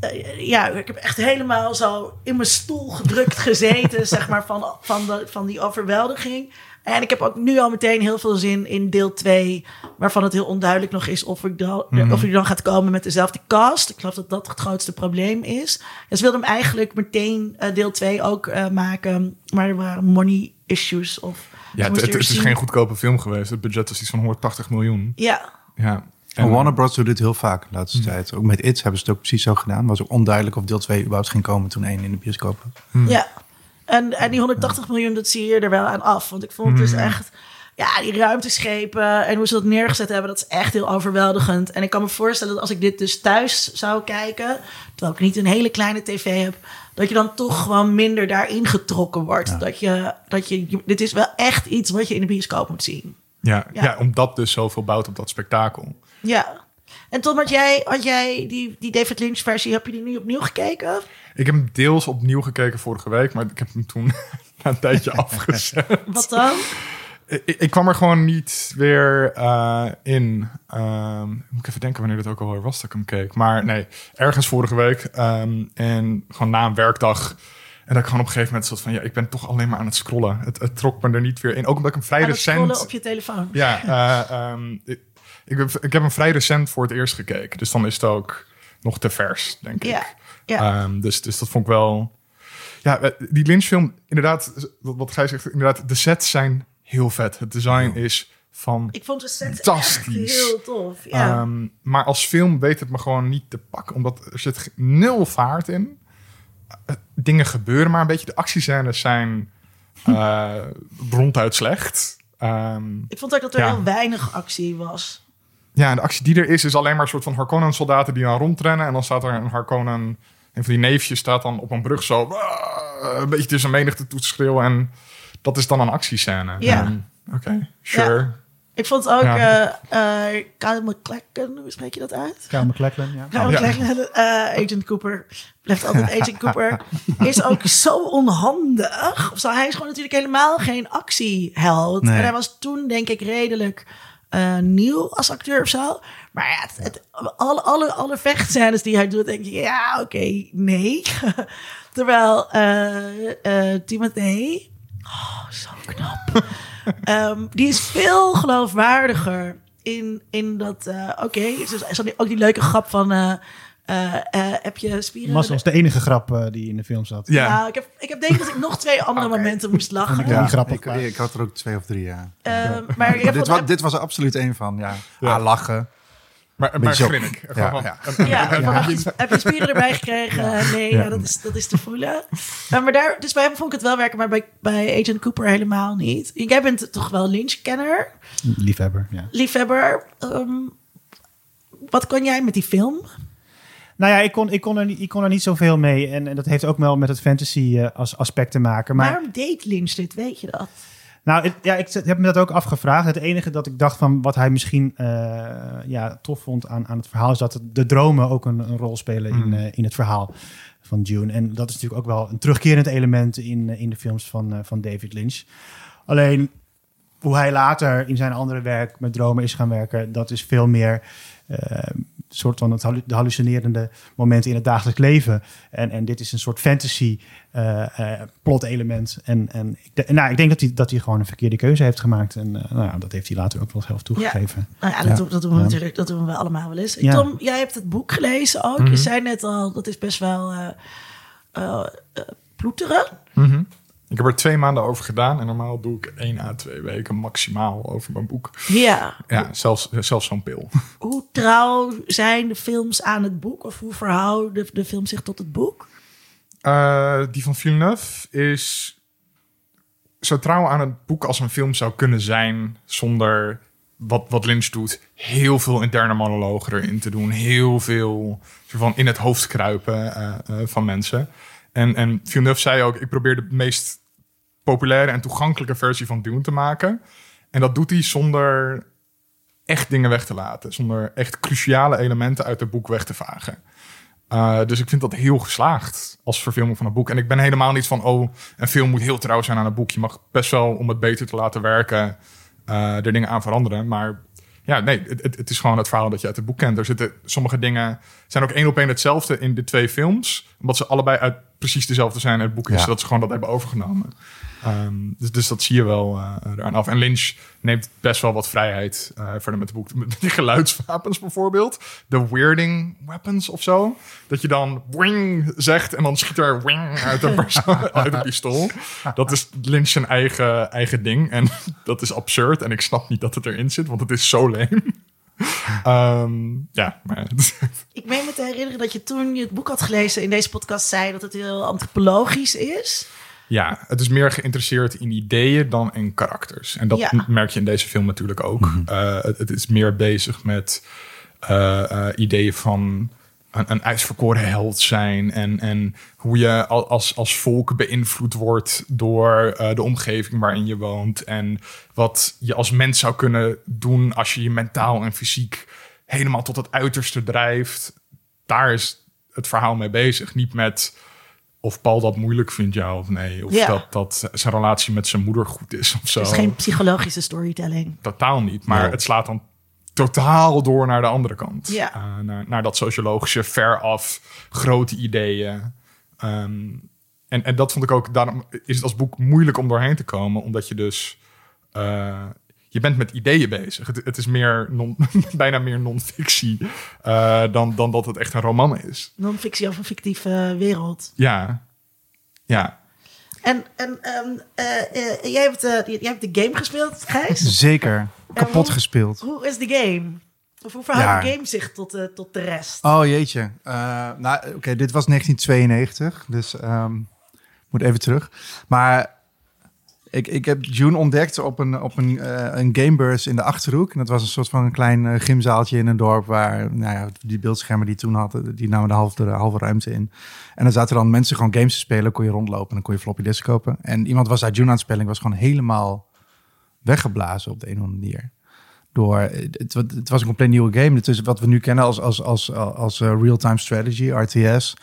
S4: eh, ja, ik heb echt helemaal zo in mijn stoel gedrukt gezeten, <laughs> zeg maar, van, van, de, van die overweldiging. En ik heb ook nu al meteen heel veel zin in deel 2, waarvan het heel onduidelijk nog is of ik, dan, of ik dan gaat komen met dezelfde cast. Ik geloof dat dat het grootste probleem is. En ze wilden hem eigenlijk meteen eh, deel 2 ook eh, maken, maar er waren money issues. Of
S1: Ja, het, is geen goedkope film geweest. Het budget was iets van 180 miljoen.
S4: Ja,
S1: Ja.
S3: En Warner Bros. doet dit heel vaak de laatste tijd. Ook met It hebben ze het ook precies zo gedaan. was ook onduidelijk of deel 2 überhaupt ging komen toen één in de bioscoop was.
S4: Ja. En, en die 180 miljoen, dat zie je er wel aan af. Want ik vond dus echt... Ja, die ruimteschepen en hoe ze dat neergezet hebben... dat is echt heel overweldigend. En ik kan me voorstellen dat als ik dit dus thuis zou kijken... terwijl ik niet een hele kleine tv heb... dat je dan toch gewoon minder daarin getrokken wordt. Dat, je, dat je... je- Dit is wel echt iets wat je in de bioscoop moet zien.
S1: Ja, ja.
S4: Ja.
S1: omdat dus zoveel bouwt op dat spektakel.
S4: Ja. En Tom, had jij, had jij die, die David Lynch versie... heb je die nu opnieuw gekeken?
S1: Ik heb hem deels opnieuw gekeken vorige week, maar ik heb hem toen <laughs> na een tijdje <laughs> afgezet.
S4: Wat dan?
S1: ik, ik kwam er gewoon niet weer eh, in. Ehm, moet ik even denken wanneer dat ook alweer was dat ik hem keek. Maar nee, ergens vorige week. ehm, en gewoon na een werkdag. En dat ik gewoon op een gegeven moment zat van... ja, ik ben toch alleen maar aan het scrollen. Het, het trok me er niet weer in. Ook omdat ik hem vrij
S4: Aan het scrollen
S1: recent...
S4: op je telefoon.
S1: Ja, <laughs> eh, ehm, ik, ik, heb- ik heb hem vrij recent voor het eerst gekeken. Dus dan is het ook nog te vers, denk
S4: Ja,
S1: ik.
S4: ja.
S1: Ehm, dus, dus dat vond ik wel... Ja, eh, die Lynch-film, inderdaad, wat, gij zegt, inderdaad, de sets zijn heel vet. Het design is van...
S4: Ik vond de set echt
S1: Fantastisch.
S4: heel tof. Ja.
S1: Ehm, maar als film weet het me gewoon niet te pakken, omdat er zit nul vaart in. Eh, dingen gebeuren maar een beetje. De actiescènes zijn <laughs> eh, ronduit slecht. Ehm,
S4: ik vond ook dat er
S1: ja.
S4: heel weinig actie was.
S1: Ja, en de actie die er is, is alleen maar een soort van Harkonnen-soldaten die dan rondrennen. En dan staat er een Harkonnen, een van die neefjes staat dan op een brug zo... Een beetje tussen menigte toe te schreeuwen. En dat is dan een actiescène.
S4: Ja.
S1: Oké, sure.
S4: Ik vond ook
S1: Ja.
S4: eh eh Kyle McClacken, hoe spreek je dat uit?
S2: Kyle MacLachlan, ja.
S4: Kyle
S1: Ja.
S4: MacLachlan, eh, Agent Cooper, blijft altijd <laughs> Agent Cooper, is ook zo onhandig. Of zo, hij is gewoon natuurlijk helemaal geen actieheld.
S3: Nee.
S4: En hij was toen denk ik redelijk eh, nieuw als acteur of zo. Maar ja, het, het- alle, alle, alle vechtscènes die hij doet, denk je, ja, oké, nee. <laughs> Terwijl eh Timothée, oh, zo knap. <laughs> Ehm, die is veel geloofwaardiger in, in dat... Oké, dan ook die leuke grap van... eh, eh, eh, heb je spieren...
S2: Mas was de enige grap eh, die in de film zat.
S1: Ja.
S4: Ja, ik heb, ik heb denk dat ik nog twee andere momenten moest lachen.
S2: Vond ik grappig,
S3: ik, had er ook twee of drie, ja.
S4: Ehm, maar
S3: dit, was, dit was er absoluut één van, ja.
S1: Ja.
S3: Ah, lachen.
S1: Maar, maar grinnik.
S3: Ja,
S1: Gewoon-
S3: ja.
S4: Ja, Heb, je, heb je spieren erbij gekregen? Nee, ja. dat, is, dat is te voelen. Maar, maar daar, dus bij hem vond ik het wel werken, maar bij, bij Agent Cooper helemaal niet. Jij bent toch wel Lynch-kenner,
S2: Liefhebber, ja.
S4: liefhebber. Ehm, wat kon jij met die film?
S2: Nou ja, ik kon, ik kon, er, niet, ik kon er niet zoveel mee. En, en dat heeft ook wel met het fantasy eh, als aspect te maken. Maar
S4: Waarom deed Lynch dit? Weet je dat?
S2: Nou, het- ja, ik heb me dat ook afgevraagd. Het enige dat ik dacht van wat hij misschien eh, ja, tof vond aan, aan het verhaal... is dat de dromen ook een, een rol spelen in,
S1: Mm.
S2: eh, in het verhaal van June. En dat is natuurlijk ook wel een terugkerend element in, in de films van, eh, van David Lynch. Alleen hoe hij later in zijn andere werk met dromen is gaan werken... dat is veel meer soort van het hallu- de hallucinerende momenten in het dagelijks leven. En, en dit is een soort fantasy eh, eh, plot element. En, en ik, de- nou, ik denk dat hij, dat hij gewoon een verkeerde keuze heeft gemaakt. En eh, nou ja, dat heeft hij later ook wel zelf toegegeven.
S4: Nou ja, dat,
S2: Ja.
S4: Doen, dat doen we
S2: Ja.
S4: natuurlijk dat doen we allemaal wel eens.
S2: Ja.
S4: Tom, jij hebt het boek gelezen ook. Je zei net al, dat is best wel eh eh, eh, ploeteren.
S1: Mhm. Ik heb er twee maanden over gedaan en normaal doe ik één à twee weken maximaal over mijn boek.
S4: Ja.
S1: Ja, zelfs, zelfs zo'n pil.
S4: Hoe trouw zijn de films aan het boek? Of hoe verhouden de, de film zich tot het boek?
S1: Eh, die van Villeneuve is zo trouw aan het boek als een film zou kunnen zijn zonder wat, wat Lynch doet. Heel veel interne monologen erin te doen. Heel veel van in het hoofd kruipen eh, eh, van mensen. En, en Villeneuve zei ook, ik probeer de meest populaire en toegankelijke versie van Dune te maken. En dat doet hij zonder echt dingen weg te laten. Zonder echt cruciale elementen uit het boek weg te vagen. Uh, dus ik vind dat heel geslaagd als verfilming van een boek. En ik ben helemaal niet van, oh, een film moet heel trouw zijn aan een boek. Je mag best wel, om het beter te laten werken, uh, er dingen aan veranderen. Maar ja, nee, het, het, is gewoon het verhaal dat je uit het boek kent. Er zitten sommige dingen, zijn ook één op één hetzelfde in de twee films. Omdat ze allebei uit precies dezelfde zijn het boek is.
S3: Ja.
S1: Dat ze gewoon dat hebben overgenomen. Um, dus, dus dat zie je wel uh, eraan af. En Lynch neemt best wel wat vrijheid uh, verder met het boek. <laughs> Met die geluidswapens bijvoorbeeld. De weirding weapons of zo. Dat je dan wing zegt en dan schiet er wing uit een, <laughs> uit een pistool. Dat is Lynch zijn eigen, eigen ding. En <laughs> dat is absurd. En ik snap niet dat het erin zit, want het is zo leem. Um, <laughs> ja, maar... <laughs>
S4: Ik meen me te herinneren dat je toen je het boek had gelezen in deze podcast zei dat het heel antropologisch is.
S1: Ja, het is meer geïnteresseerd in ideeën dan in karakters. En dat
S4: Ja.
S1: merk je in deze film natuurlijk ook. Uh, het, het is meer bezig met uh, uh, ideeën van een, een uitverkoren held zijn. En, en hoe je al- als, als volk beïnvloed wordt door uh, de omgeving waarin je woont. En wat je als mens zou kunnen doen als je je mentaal en fysiek helemaal tot het uiterste drijft. Daar is het verhaal mee bezig. Niet met of Paul dat moeilijk vindt, ja of nee. Of
S4: Ja.
S1: dat, dat zijn relatie met zijn moeder goed is of zo.
S4: Het is geen psychologische storytelling.
S1: Totaal niet. Maar
S3: Ja.
S1: het slaat dan totaal door naar de andere kant.
S4: Ja.
S1: Eh, naar, naar dat sociologische, veraf, grote ideeën. Ehm, en, en dat vond ik ook, daarom is het als boek moeilijk om doorheen te komen. Omdat je dus, eh, je bent met ideeën bezig. Het, het is meer non, <laughs> bijna meer non-fictie eh, dan, dan dat het echt een roman is.
S4: Non-fictie over een fictieve wereld.
S1: Ja, ja.
S4: En, en ehm, eh, eh, jij, hebt, eh, jij hebt de game gespeeld, Gijs.
S3: Zeker. Kapot
S4: hoe-
S3: gespeeld.
S4: Hoe is de game? Of hoe verhoudt
S3: Ja.
S4: de game zich tot, de tot de rest?
S3: Oh jeetje. Nou, oké, dit was 1992, dus um, moet even terug. Maar ik, ik heb June ontdekt op een, op een, uh, een gamebeurs in de Achterhoek. En dat was een soort van een klein uh, gymzaaltje in een dorp waar nou ja, die beeldschermen die toen hadden, die namen de halve, de halve ruimte in. En dan zaten dan mensen gewoon games te spelen, kon je rondlopen en dan kon je floppy disk kopen. En iemand was daar June aan het was gewoon helemaal weggeblazen op de een of andere manier door het, het, was een compleet nieuwe game. Het is wat we nu kennen als, als, als, als uh, real-time strategy, RTS.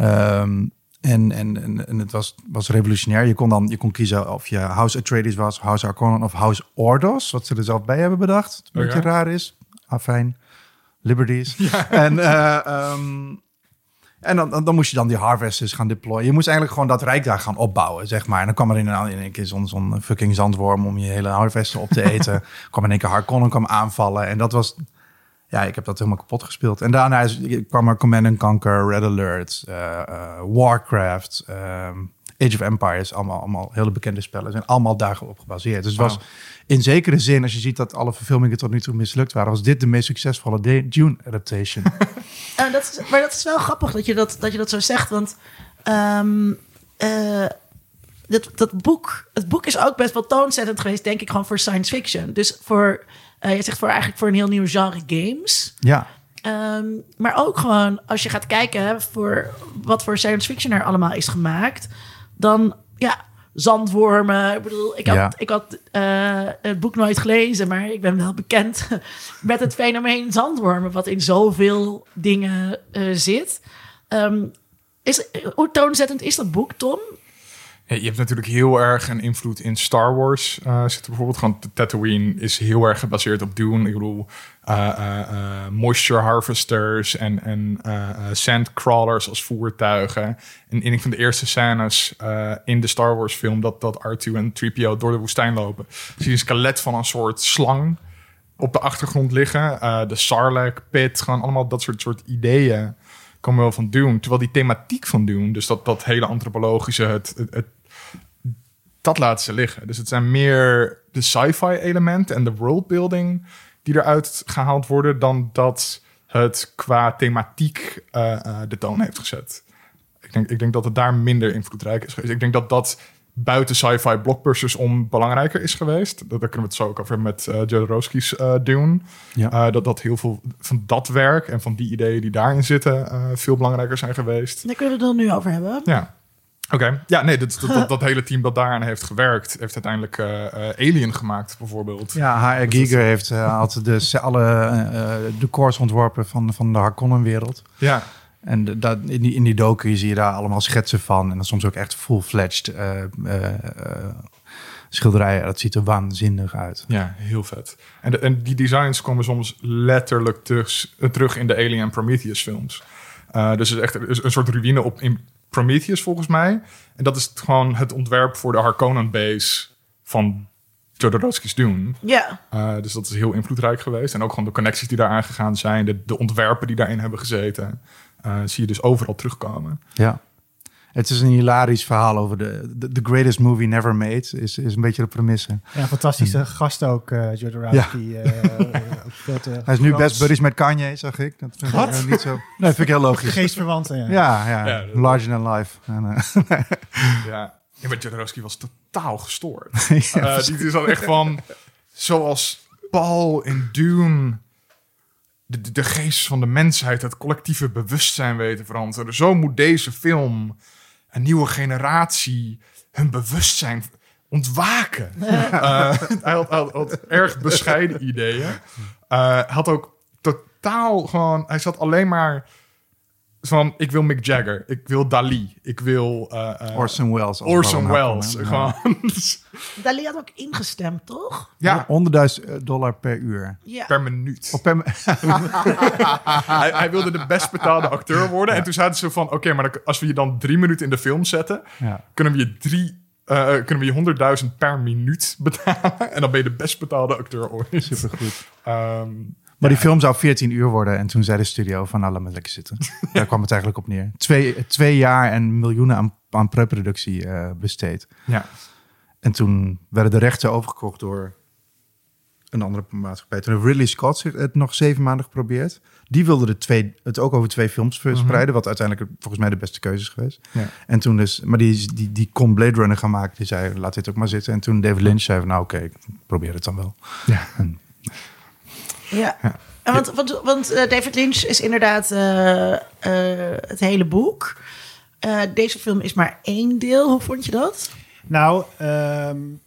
S3: Um, en, en, en, en, het was, was revolutionair. Je kon dan je kon kiezen of je House Atreides was, House Harkonnen of House Ordos, wat ze er zelf bij hebben bedacht. Wat een beetje
S1: Okay.
S3: raar is. Afijn. Liberties. <laughs> Ja. En, uh, um, En dan, dan, moest je dan die harvesters gaan deployen. Je moest eigenlijk gewoon dat rijk daar gaan opbouwen, zeg maar. En dan kwam er in, een- in een keer zo'n fucking zandworm om je hele harvester op te eten. <laughs> kwam in één keer Harkonnen kwam aanvallen. En dat was... Ja, ik heb dat helemaal kapot gespeeld. En daarna is, kwam er Command and Conquer, Red Alert, eh, eh, Warcraft, ehm, Age of Empires. Allemaal, allemaal hele bekende spellen. Zijn allemaal daarop gebaseerd. Dus het was in zekere zin, als je ziet dat alle verfilmingen tot nu toe mislukt waren... was dit de meest succesvolle de- Dune-adaptation. <laughs>
S4: Eh, dat is, maar dat is wel grappig dat je dat, dat, je dat zo zegt. Want ehm, eh, dat, dat boek, het boek is ook best wel toonzettend geweest, denk ik, gewoon voor science fiction. Dus voor, eh, je zegt voor eigenlijk voor een heel nieuw genre games.
S3: ja.
S4: Ehm, maar ook gewoon als je gaat kijken hè, voor wat voor science fiction er allemaal is gemaakt, dan ja, zandwormen. Ik bedoel, ik had,
S3: Ja.
S4: ik had eh, het boek nooit gelezen, maar ik ben wel bekend <laughs> met het fenomeen zandwormen, wat in zoveel dingen eh, zit. Ehm, is, hoe toonzettend is dat boek, Tom?
S1: Je hebt natuurlijk heel erg een invloed in Star Wars. eh zit bijvoorbeeld gewoon Tatooine is heel erg gebaseerd op Dune. Ik bedoel, eh, eh, moisture harvesters en, en sandcrawlers als voertuigen. En in een van de eerste scènes in de Star Wars film dat, dat R2 en 3PO door de woestijn lopen, zie je een skelet van een soort slang op de achtergrond liggen. De Sarlacc pit, gewoon allemaal dat soort, soort ideeën komen wel van Dune. Terwijl die thematiek van Dune, dus dat, dat hele antropologische, het, het- dat laten ze liggen. Dus het zijn meer de sci-fi elementen en de worldbuilding die eruit gehaald worden, dan dat het qua thematiek eh, eh, de toon heeft gezet. Ik denk, ik denk dat het daar minder invloedrijk is geweest. Ik denk dat dat buiten sci-fi blockbusters om belangrijker is geweest. Daar daar kunnen we het zo ook over hebben met uh, Jodorowsky's eh Dune.
S3: Ja.
S1: Eh, dat, dat heel veel van dat werk en van die ideeën die daarin zitten eh, veel belangrijker zijn geweest.
S4: Daar kunnen we het dan nu over hebben.
S1: Ja. Oké, ja, nee, dat, dat, hele team dat daaraan heeft gewerkt, heeft uiteindelijk eh, eh, Alien gemaakt, bijvoorbeeld.
S3: Ja, H.R. Giger heeft eh, had de, ze- alle eh, eh, decors ontworpen van, van de Harkonnen-wereld.
S1: Ja,
S3: En de- dat, in, die, in die docu zie je daar allemaal schetsen van. En dan soms ook echt full-fledged schilderijen. Dat ziet er waanzinnig uit.
S1: ja heel vet. En, de, en die designs komen soms letterlijk terug, terug in de Alien en Prometheus films. Dus het is echt een, een soort ruïne op in Prometheus volgens mij. En dat is het gewoon het ontwerp voor de Harkonnen base van Jodorowsky's Dune.
S4: Ja.
S1: Uh, dus dat is heel invloedrijk geweest. En ook gewoon de connecties die daar aangegaan zijn, de, de ontwerpen die daarin hebben gezeten, uh, zie je dus overal terugkomen.
S3: Ja. Het is een hilarisch verhaal over de the, the greatest movie never made. Is, is een beetje de premisse.
S2: Ja, fantastische gast ook, uh, Jodorowsky. Ja. Uh, <laughs>
S3: Hij is nu best buddies met Kanye, zag ik. Dat vind
S2: Wat?
S3: ik niet zo. <laughs> Nee, vind ik heel logisch.
S2: Geestverwanten, ja.
S3: Ja, ja.
S1: Ja, dat-
S3: Larger than life. En, uh, <laughs>
S1: Ja, ja maar Jodorowsky was totaal gestoord. ja, uh, die is dan echt van, zoals Paul in Dune de, de, de, geest van de mensheid, het collectieve bewustzijn weten veranderen. Zo moet deze film een nieuwe generatie hun bewustzijn ontwaken. <laughs> uh, hij, had, had, had, erg bescheiden ideeën. Uh, had ook totaal gewoon, hij zat alleen maar van ik wil Mick Jagger, ik wil Dali, ik wil uh, uh,
S3: Orson Welles.
S1: Orson Welles. Gewoon. <laughs>
S4: Dali had ook ingestemd, toch?
S3: Ja, 100.000 dollar per uur.
S4: Ja.
S1: Per minuut.
S3: Of per <laughs>
S1: hij, hij, wilde de best betaalde acteur worden. Ja. En toen zeiden ze van, oké, okay, maar als we je dan drie minuten in de film zetten,
S3: ja.
S1: kunnen we je drie uh, kunnen we je 100.000 per minuut betalen. <laughs> En dan ben je de best betaalde acteur ooit.
S3: Supergoed.
S1: Um,
S3: maar die film zou 14 uur worden. En toen zei de studio van, nou, laat maar lekker zitten. <laughs> Daar kwam het eigenlijk op neer. Twee, twee jaar en miljoenen aan, aan preproductie uh, besteed.
S1: Ja.
S3: En toen werden de rechten overgekocht door een andere maatschappij. Toen heeft Ridley Scott het nog zeven maanden geprobeerd. Die wilde de twee, het ook over twee films verspreiden. Mm -hmm. Wat uiteindelijk volgens mij de beste keuze is geweest.
S1: Ja.
S3: En toen dus, maar die, die, die kon Blade Runner gaan maken. Die zei, laat dit ook maar zitten. En toen David Lynch zei van, nou oké, okay, probeer het dan wel.
S1: Ja.
S3: En,
S4: ja. ja. En want, want, want uh, David Lynch is inderdaad uh, uh, het hele boek. Eh, deze film is maar één deel. Hoe vond je dat?
S2: Nou, um,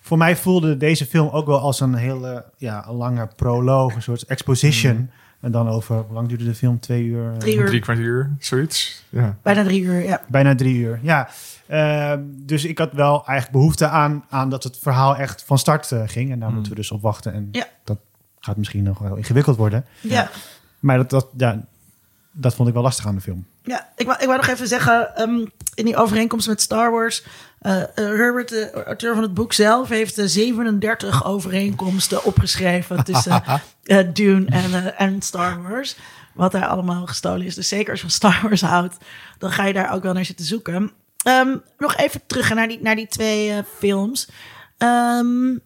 S2: voor mij voelde deze film ook wel als een hele ja, een lange proloog, een soort exposition. Mm. En dan over, hoe lang duurde de film? Twee uur?
S4: Drie uur.
S1: Drie kwartier, zoiets. Ja.
S4: Bijna drie uur, ja.
S2: Bijna drie uur, ja. Uh, dus ik had wel eigenlijk behoefte aan, aan dat het verhaal echt van start uh, ging. En daar mm. moeten we dus op wachten. En
S4: ja.
S2: dat gaat misschien nog wel ingewikkeld worden.
S4: Ja.
S2: Maar dat, dat, ja, dat vond ik wel lastig aan de film.
S4: Ja, ik wou, ik wou nog even zeggen, ehm, in die overeenkomst met Star Wars, eh, eh, Herbert, de auteur van het boek zelf, heeft eh, 37 overeenkomsten opgeschreven tussen <laughs> eh, Dune en, eh, en Star Wars. Wat daar allemaal gestolen is. Dus zeker als je van Star Wars houdt, dan ga je daar ook wel naar zitten zoeken. Ehm, nog even terug naar die, naar die twee eh, films. Ehm,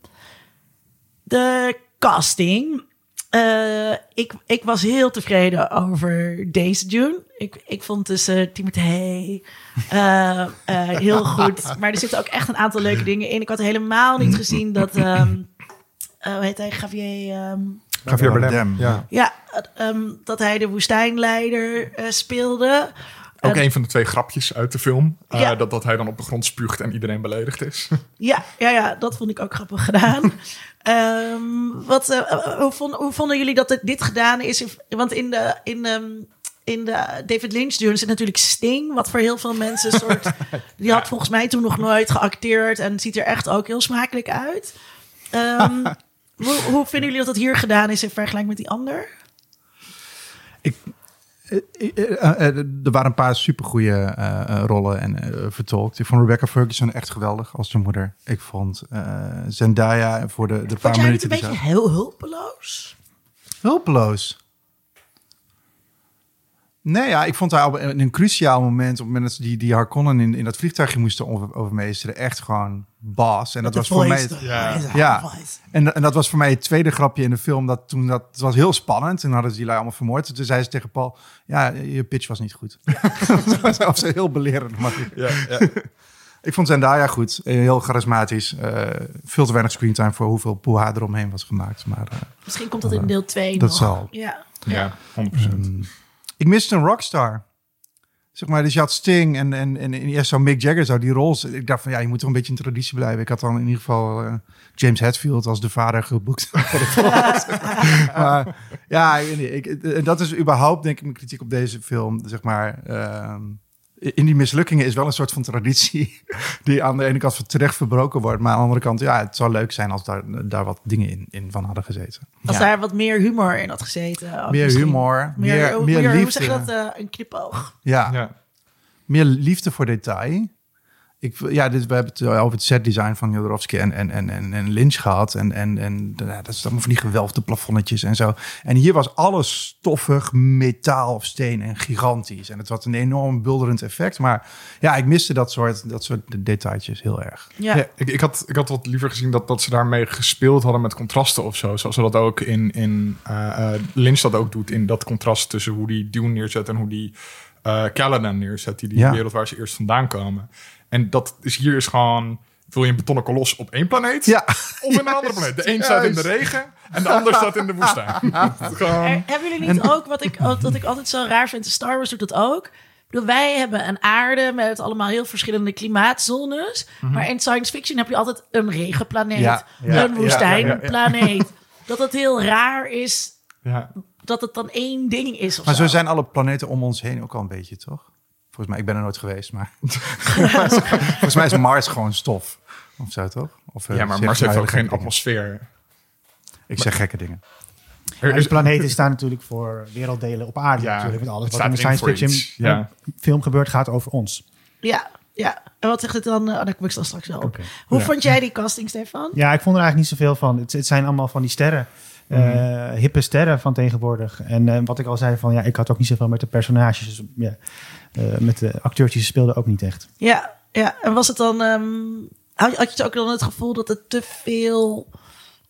S4: de casting. Eh, ik, ik was heel tevreden over deze June. Ik, ik vond dus uh, Timothée eh, eh, heel goed. Maar er zitten ook echt een aantal leuke dingen in. Ik had helemaal niet gezien dat... ehm eh, hoe heet hij? Javier... ehm,
S1: Javier Bardem. Ja.
S4: ja, ehm, dat hij de woestijnleider eh, speelde.
S1: Ook
S4: Eh,
S1: een van de twee grapjes uit de film. eh,
S4: Ja.
S1: dat, dat hij dan op de grond spuugt en iedereen beledigd is.
S4: Ja, ja, ja, dat vond ik ook grappig gedaan. <laughs> Ehm, wat, eh, hoe, vonden, hoe vonden jullie dat dit gedaan is? Want in de, in, ehm, in de David Lynch Dune zit natuurlijk Sting, wat voor heel veel mensen een soort... <laughs> Die had volgens mij toen nog nooit geacteerd en ziet er echt ook heel smakelijk uit. Ehm, <laughs> hoe, hoe vinden jullie dat het hier gedaan is in vergelijking met die ander?
S3: Eh, eh, eh, eh, er waren een paar supergoeie eh, eh, rollen en eh, vertolkt. Ik vond Rebecca Ferguson echt geweldig als de moeder. Ik vond eh, Zendaya voor de, de paar
S4: Vond jij het
S3: minuten...
S4: een beetje heel hulpeloos?
S3: Hulpeloos. Nee, ja, ik vond haar op een, een cruciaal moment, op het moment dat ze die, die Harkonnen in, in dat vliegtuigje moesten over, overmeesteren, echt gewoon baas. En dat was voor mij... het-
S1: Ja.
S3: Ja. En, en dat was voor mij het tweede grapje in de film. Dat toen dat het was heel spannend. Toen hadden ze die lui allemaal vermoord. Toen zei ze tegen Paul: Ja, je pitch was niet goed. <laughs> dat was zelfs heel belerend. Maar
S1: Ja, ja.
S3: ik vond Zendaya goed. Eh, Heel charismatisch. Eh, veel te weinig screentime voor hoeveel poeha eromheen was gemaakt. Maar eh,
S4: Misschien komt dat in deel 2
S3: Dat
S4: nog.
S3: zal.
S4: Ja.
S1: ja 100%.
S3: Ehm, ik miste een rockstar. Zeg maar, dus je had Sting en, en, en, en eerst zou Mick Jagger zou die rol. Ik dacht van ja, je moet toch een beetje in traditie blijven. Ik had dan in ieder geval eh, James Hetfield als de vader geboekt. <laughs> <laughs> maar ja, ik ik, eh, dat is überhaupt denk ik mijn kritiek op deze film. Zeg maar, ehm, in die mislukkingen is wel een soort van traditie <laughs> die aan de ene kant terecht verbroken wordt, maar aan de andere kant, ja, het zou leuk zijn als daar, daar wat dingen in, in van hadden gezeten.
S4: Als
S3: Ja.
S4: daar wat meer humor in had gezeten.
S3: meer humor, meer,
S4: Meer,
S3: meer,
S4: meer,
S3: liefde.
S4: hoe zeg je dat? eh, een knipoog.
S3: Ja,
S1: ja.
S3: meer liefde voor detail. Ik, ja, dit, we hebben het over het setdesign van Jodorowsky en, en, en, en, en Lynch gehad. En, en, en ja, dat is allemaal van die gewelfde plafonnetjes en zo. En hier was alles stoffig, metaal of steen en gigantisch. En het had een enorm bulderend effect. Maar ja, ik miste dat soort, dat soort detailtjes heel erg.
S4: Ja.
S1: Ja, ik, ik, had, ik had wat liever gezien dat, dat ze daarmee gespeeld hadden met contrasten of zo. Zoals ze dat ook in, in eh, eh, Lynch dat ook doet. In dat contrast tussen hoe die Dune neerzet en hoe die eh Caladan neerzet. Die, die
S3: Ja.
S1: wereld waar ze eerst vandaan komen. En dat is hier is gewoon... Wil je een betonnen kolos op één planeet?
S3: Ja,
S1: Of in een andere planeet? De een staat in de regen en de ander staat in de woestijn. <laughs> gewoon,
S4: Er- hebben jullie niet ook, wat ik, wat ik altijd zo raar vind, de Star Wars doet dat ook. Ik bedoel, wij hebben een aarde met allemaal heel verschillende klimaatzones. Maar in science fiction heb je altijd een regenplaneet,
S3: Ja, ja,
S4: een
S1: ja,
S4: woestijnplaneet. Dat het heel raar is
S1: ja.
S4: dat het dan één ding is
S3: maar
S4: zo.
S3: zo zijn alle planeten om ons heen ook al een beetje, toch? Volgens mij, ik ben er nooit geweest, maar <laughs> volgens mij is Mars gewoon stof. Of zo, toch? Of, eh,
S1: ja, maar Mars heeft ook geen atmosfeer.
S3: Ik zeg gekke dingen.
S1: Er
S2: de planeten staan natuurlijk voor werelddelen op aarde.
S1: Ja,
S2: natuurlijk. Want alles
S1: het
S2: wat in de science fiction
S1: ja.
S2: eh, film gebeurt gaat over ons.
S4: Ja, ja. En wat zegt het dan? Oh, daar kom ik dan straks wel op. Hoe
S1: Ja.
S4: vond jij die casting, Stefan?
S2: Ja, ik vond er eigenlijk niet zoveel van. Het, het zijn allemaal van die sterren. Eh,
S1: Mhm.
S2: hippe sterren van tegenwoordig. En eh, wat ik al zei, van ja, ik had ook niet zoveel met de personages. Dus, ja, eh, met de acteurs die ze speelden ook niet echt.
S4: Ja, ja. En was het dan... ehm, had, had je ook dan het gevoel dat het te veel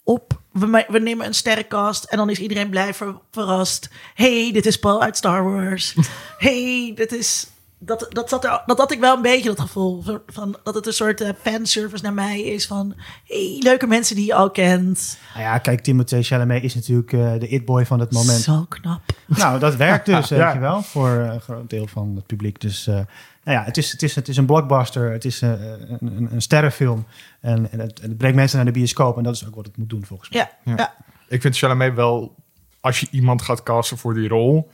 S4: op... We, we nemen een sterrenkast en dan is iedereen blij ver- verrast. hey, dit is Paul uit Star Wars. <laughs> hey, dit is... Dat, dat, zat er, dat had ik wel een beetje dat gevoel. Van, dat het een soort eh, fanservice naar mij is van... hey, leuke mensen die je al kent.
S2: Nou ja, kijk, Timothée Chalamet is natuurlijk eh, de it-boy van het moment.
S4: Zo knap.
S2: Nou, dat werkt <laughs> dus,
S1: Ja.
S2: weet je wel, voor eh, een groot deel van het publiek. Dus eh, nou ja, het is, het, is, het is een blockbuster, het is een, een, een sterrenfilm. En, en het, het brengt mensen naar de bioscoop en dat is ook wat het moet doen volgens mij.
S4: Ja, ja.
S1: Ja. Ik vind Chalamet wel, als je iemand gaat casten voor die rol,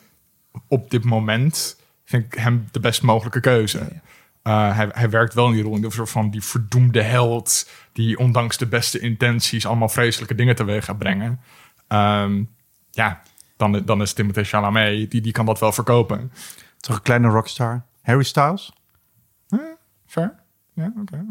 S1: op dit moment vind ik hem de best mogelijke keuze. Uh, hij, hij werkt wel in die rol, in een soort van die verdoemde held, die ondanks de beste intenties allemaal vreselijke dingen teweeg gaat brengen. Ehm, ja, dan, dan is Timothée Chalamet, die, die kan dat wel verkopen.
S3: Toch een kleine rockstar. Harry Styles?
S1: Fair? Ja, oké.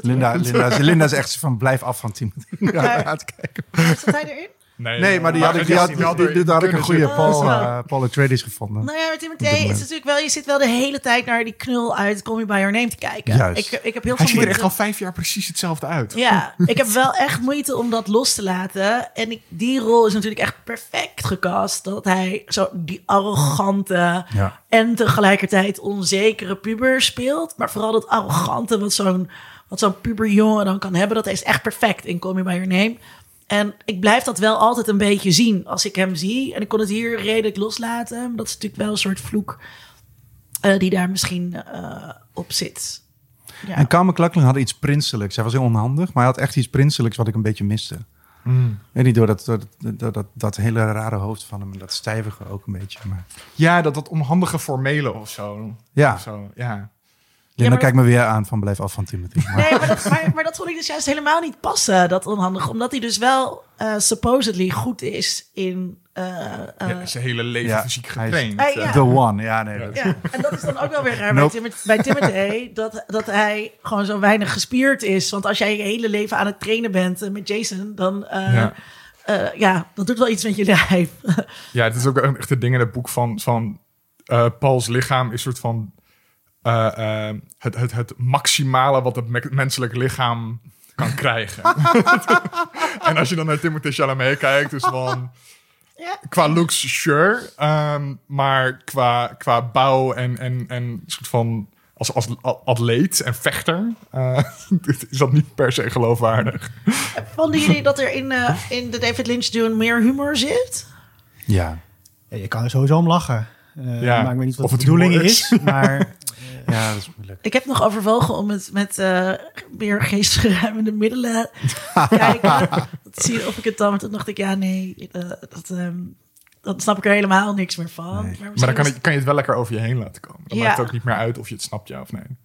S3: Linda, Linda, Linda is echt van blijf af van Timothy. Ja, <laughs> te kijken.
S4: Zat hij erin?
S3: Nee, maar die had ik, die had, die, die- daar had ik een goede Paul, uh, Paul Atreides gevonden.
S4: Nou ja, met Timothée is natuurlijk wel... Je zit wel de hele tijd naar die knul uit Call Me By Your Name te kijken.
S3: Juist.
S4: Ik, ik heb heel
S1: Hij
S4: veel
S1: ziet er echt al vijf jaar precies hetzelfde uit.
S4: Ja, ik heb wel echt moeite om dat los te laten. En ik, die rol is natuurlijk echt perfect gecast. Dat hij zo die arrogante
S3: Ja.
S4: en tegelijkertijd onzekere puber speelt. Maar vooral dat arrogante wat zo'n wat zo'n puberjongen dan kan hebben. Dat is echt perfect in Call Me By Your Name. En ik blijf dat wel altijd een beetje zien als ik hem zie. En ik kon het hier redelijk loslaten. Maar dat is natuurlijk wel een soort vloek eh, die daar misschien eh, op zit. Ja.
S3: En Carmen McLachlan had iets prinselijks. Hij was heel onhandig, maar hij had echt iets prinselijks wat ik een beetje miste. En niet door dat, door dat, door dat, dat hele rare hoofd van hem en dat stijvige ook een beetje. Maar
S1: Ja, dat, dat onhandige formele of zo.
S3: ja,
S1: Of zo. Ja.
S3: Linda
S4: maar
S3: kijkt me weer aan van blijf af van Timothy. Maar-
S4: Nee, maar dat, maar, maar dat vond ik dus juist helemaal niet passen, dat onhandig. Omdat hij dus wel eh, supposedly goed is in... eh, eh,
S1: Ja, zijn hele leven
S3: Ja,
S1: fysiek
S3: hij is-
S1: getraind.
S4: Ja.
S3: The one, ja nee. dat-
S4: ja, en dat is dan ook wel weer raar
S3: Nope.
S4: bij, Timothy, bij Timothy, dat, dat hij gewoon zo weinig gespierd is. Want als jij je hele leven aan het trainen bent met Jason, dan... eh,
S1: Ja.
S4: ja. ja, dat doet wel iets met je lijf.
S1: Ja, het is ook echt het ding in het boek van, van eh, Pauls lichaam is een soort van eh, eh, het, het, het maximale wat het me- menselijk lichaam kan <laughs> krijgen. en als je dan naar Timothée Chalamet kijkt, is van
S4: ja.
S1: qua looks sure, ehm, maar qua, qua bouw en, en, en soort van als, als atleet en vechter eh, <laughs> is dat niet per se geloofwaardig.
S4: Vonden jullie dat er in, eh, in de David Lynch doen meer humor zit?
S3: Ja.
S2: Ja, je kan er sowieso om lachen. Eh,
S1: Ja,
S2: Maar ik weet niet wat
S1: of
S2: de
S1: het
S2: bedoeling is. Maar <laughs>
S3: ja, dat is moeilijk.
S4: Ik heb nog overwogen om het met eh meer geestverruimende middelen te <laughs> kijken. Te zien of ik het dan... Maar toen dacht ik, ja, nee, eh, dat, ehm, dan snap ik er helemaal niks meer van.
S3: Nee.
S1: Maar dan kan, kan je het wel lekker over je heen laten komen. Dan
S4: Ja.
S1: maakt het ook niet meer uit of je het snapt, ja of nee.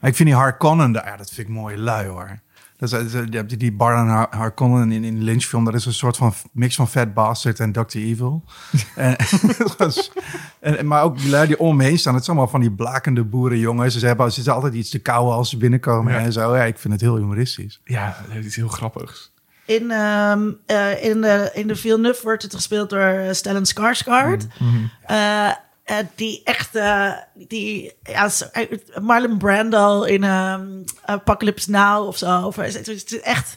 S3: Maar ik vind die Harkonnen, ja, dat vind ik mooi lui hoor. Dat is, dat is- je hebt die- Baron Har- Harkonnen in, in de Lynch-film, dat is een soort van mix van Fat Bastard en Dr. Evil. <laughs> <laughs> en, en, maar ook die lui die om me heen staan, het zijn allemaal van die blakende boerenjongens. Ze, hebben, ze zitten altijd iets te kauwen als ze binnenkomen
S1: Ja.
S3: en zo. Ja, ik vind het heel humoristisch.
S1: Ja, het is heel grappig.
S4: In, ehm, eh, in, de, in de Villeneuve wordt het gespeeld door eh, Stellan Skarsgård. Eh, eh, die echte, die, ja, eh, Marlon Brando in ehm, Apocalypse Now of zo. Of, het is echt,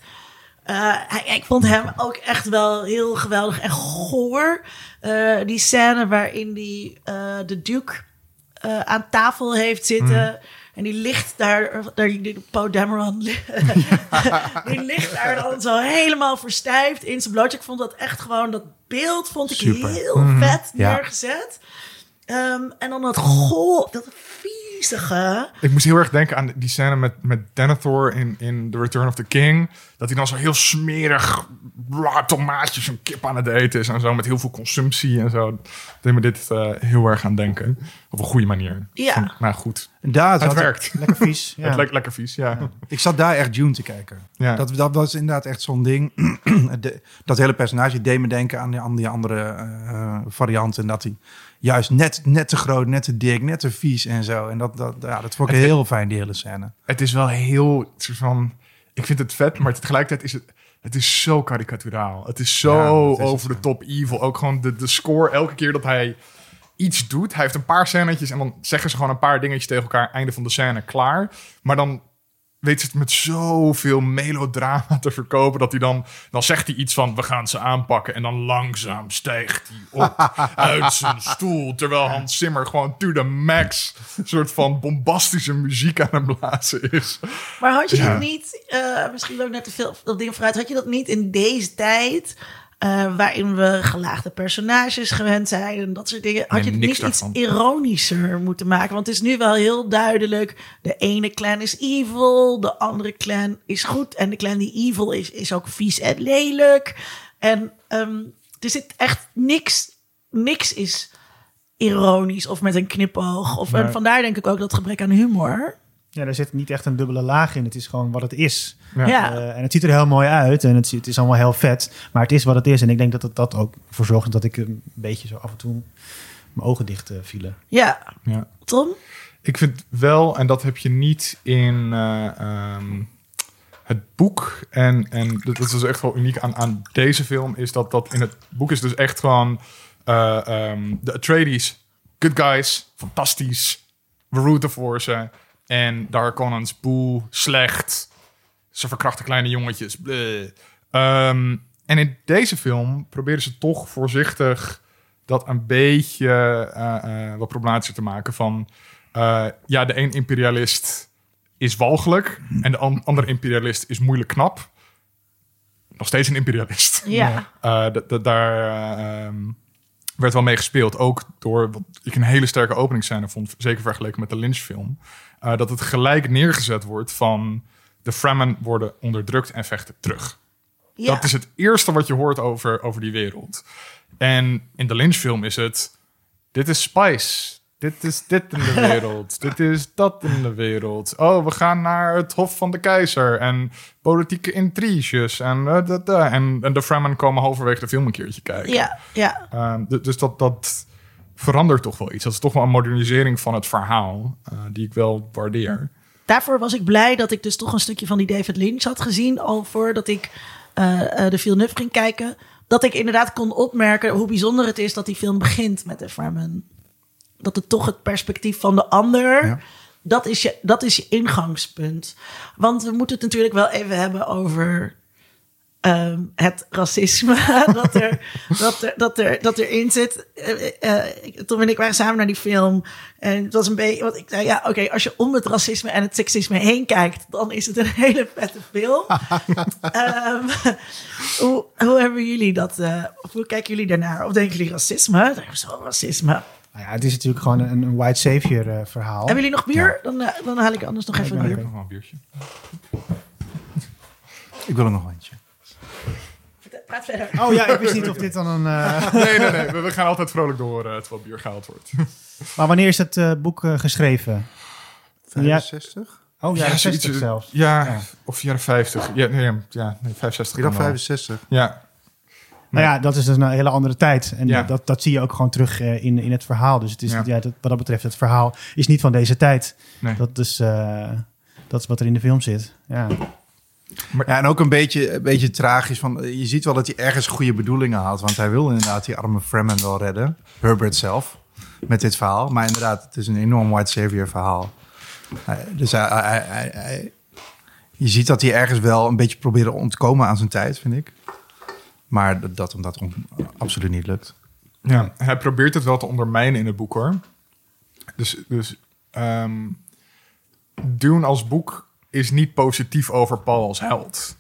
S4: eh, hij, ik vond hem ook echt wel heel geweldig en goor. Eh, die scène waarin die eh, de Duke eh, aan tafel heeft zitten. En die ligt daar, daar die Poe Dameron, <laughs> die ligt daar dan zo helemaal verstijfd in zijn blootje. Ik vond dat echt gewoon, dat beeld vond ik
S3: Super.
S4: heel vet
S3: Ja.
S4: neergezet. Ehm, en dan dat goh, dat viezige.
S1: Ik moest heel erg denken aan die scène met, met Denethor in, in The Return of the King. Dat hij dan zo heel smerig bla, tomaatjes en kip aan het eten is en zo. Met heel veel consumptie en zo. Dat deed me dit eh, heel erg aan denken. Op een goede manier.
S4: Ja.
S1: Van, nou goed,
S3: daar
S1: het werkt.
S2: lekker vies. <laughs> Ja.
S1: Het lijkt lekker vies, ja.
S3: Ik zat daar echt June te kijken.
S1: Ja.
S3: Dat, dat was inderdaad echt zo'n ding. <clears throat> De- dat hele personage deed me denken aan die, aan die andere eh, varianten. Dat hij juist net, net te groot, net te dik, net te vies en zo. En dat, dat, ja, dat vond ik heel fijn, die hele scène.
S1: Het is wel heel soort van. Ik vind het vet, maar tegelijkertijd is het. Het is zo karikaturaal. Het is zo
S3: Ja, is
S1: over de top evil. Ook gewoon de, de score elke keer dat hij iets doet. Hij heeft een paar scènetjes en dan zeggen ze gewoon een paar dingetjes tegen elkaar. Einde van de scène, klaar. Maar dan weet ze het met zoveel melodrama te verkopen... dat hij dan... Dan zegt hij iets van, we gaan ze aanpakken. En dan langzaam stijgt hij op <laughs> uit zijn stoel. Terwijl Hans Zimmer gewoon to the max... een soort van bombastische muziek aan het blazen is.
S4: Maar had je
S1: Ja.
S4: dat niet, eh, misschien loop ik net te veel op dingen vooruit, had je dat niet in deze tijd, eh, waarin we gelaagde personages gewend zijn en dat soort dingen, had je het niet iets ironischer moeten maken? Want het is nu wel heel duidelijk, de ene clan is evil, de andere clan is goed en de clan die evil is, is ook vies en lelijk. En ehm, er zit echt niks, niks is ironisch of met een knipoog. Of, en vandaar denk ik ook dat gebrek aan humor.
S2: Ja, daar zit niet echt een dubbele laag in. Het is gewoon wat het is.
S1: Ja.
S4: Ja.
S2: Eh, en het ziet er heel mooi uit en het, ziet- het is allemaal heel vet. Maar het is wat het is. En ik denk dat het dat ook voor zorgt dat ik een beetje zo af en toe mijn ogen dicht eh, vielen.
S4: Ja.
S1: Ja.
S4: Tom?
S1: Ik vind wel, en dat heb je niet in eh, ehm, het boek. En, en dat is dus echt wel uniek aan, aan deze film. Is dat, dat in het boek is dus echt gewoon eh, ehm, de Atreides, good guys, fantastisch. We rooten voor ze. En de Harkonnens, boe, slecht. Ze verkrachten kleine jongetjes. Ehm, en in deze film proberen ze toch voorzichtig dat een beetje eh, eh, wat problematischer te maken. Van eh, ja, de een imperialist is walgelijk en de an- andere imperialist is moeilijk knap. Nog steeds een imperialist. <laughs>
S4: Ja.
S1: Daar eh, ehm, werd wel mee gespeeld. Ook door wat ik een hele sterke openingsscène vond. Zeker vergeleken met de Lynch-film. Eh, dat het gelijk neergezet wordt van... de Fremen worden onderdrukt en vechten terug.
S4: Ja.
S1: Dat is het eerste wat je hoort over, over die wereld. En in de Lynch-film is het... Dit is spice. Dit is dit in de <laughs> wereld. dit is dat in de wereld. Oh, we gaan naar het hof van de keizer. En politieke intriges. En, eh, da, da. en, en de Fremen komen halverwege de film een keertje kijken.
S4: Ja, ja.
S1: Ehm, dus dat, dat verandert toch wel iets. Dat is toch wel een modernisering van het verhaal. eh, die ik wel waardeer.
S4: Daarvoor was ik blij dat ik dus toch een stukje van die David Lynch had gezien. Al voordat ik eh, de Villeneuve ging kijken. Dat ik inderdaad kon opmerken hoe bijzonder het is dat die film begint met de Fremen. Dat het toch het perspectief van de ander...
S3: Ja.
S4: Dat, is je, dat is je ingangspunt. Want we moeten het natuurlijk wel even hebben over ehm, het racisme <laughs> dat, er, dat, er, dat, er, dat erin zit. Ik- Tom en ik waren samen naar die film. En het was een beetje. Want ik zei: ja, oké, als je om het racisme en het seksisme heen kijkt, dan is het een hele vette film. <laughs> Ehm, hoe, hoe hebben jullie dat? eh, of hoe kijken jullie daarnaar? Of denken jullie racisme? Er is wel racisme.
S2: Nou ja, het is natuurlijk gewoon een, een white savior verhaal.
S4: Hebben jullie nog bier? Dan, dan haal ik anders nog even een
S2: er
S4: bier.
S1: Nog wel een biertje.
S3: Ik wil er nog eentje.
S4: Praat verder.
S2: Oh ja, ik wist niet of dit dan een... eh, <laughs>
S1: Nee, nee, nee. We, we gaan altijd vrolijk door eh, terwijl bier gehaald wordt. <laughs>
S2: Maar wanneer is het eh, boek geschreven?
S3: 65?
S2: Oh ja, 60
S1: zoiets, eh,
S2: zelfs.
S1: Ja,
S2: Ja.
S1: of jaren 50. Ja, nee, ja nee, 65.
S3: Ik dacht
S1: kan wel.
S3: 65.
S1: Ja,
S2: Nou ja, dat is dus een hele andere tijd. En
S1: Ja.
S2: dat, dat zie je ook gewoon terug in, in het verhaal. Dus het is,
S1: Ja.
S2: ja. dat, wat dat betreft, het verhaal is niet van deze tijd.
S1: nee.
S2: Dat is, eh, dat is wat er in de film zit. Ja.
S3: Ja, en ook een beetje, een beetje tragisch. Van, je ziet wel dat hij ergens goede bedoelingen had. Want hij wil inderdaad die arme Fremen wel redden. Herbert zelf. Met dit verhaal. Maar inderdaad, het is een enorm white savior verhaal. Hij- dus hij, hij, hij- hij- je ziet dat hij ergens wel een beetje probeert te ontkomen aan zijn tijd, vind ik. Maar dat, dat hem dat on- absoluut niet lukt.
S1: Ja, hij probeert het wel te ondermijnen in het boek hoor. Dus, dus ehm, Dune als boek is niet positief over Paul als held.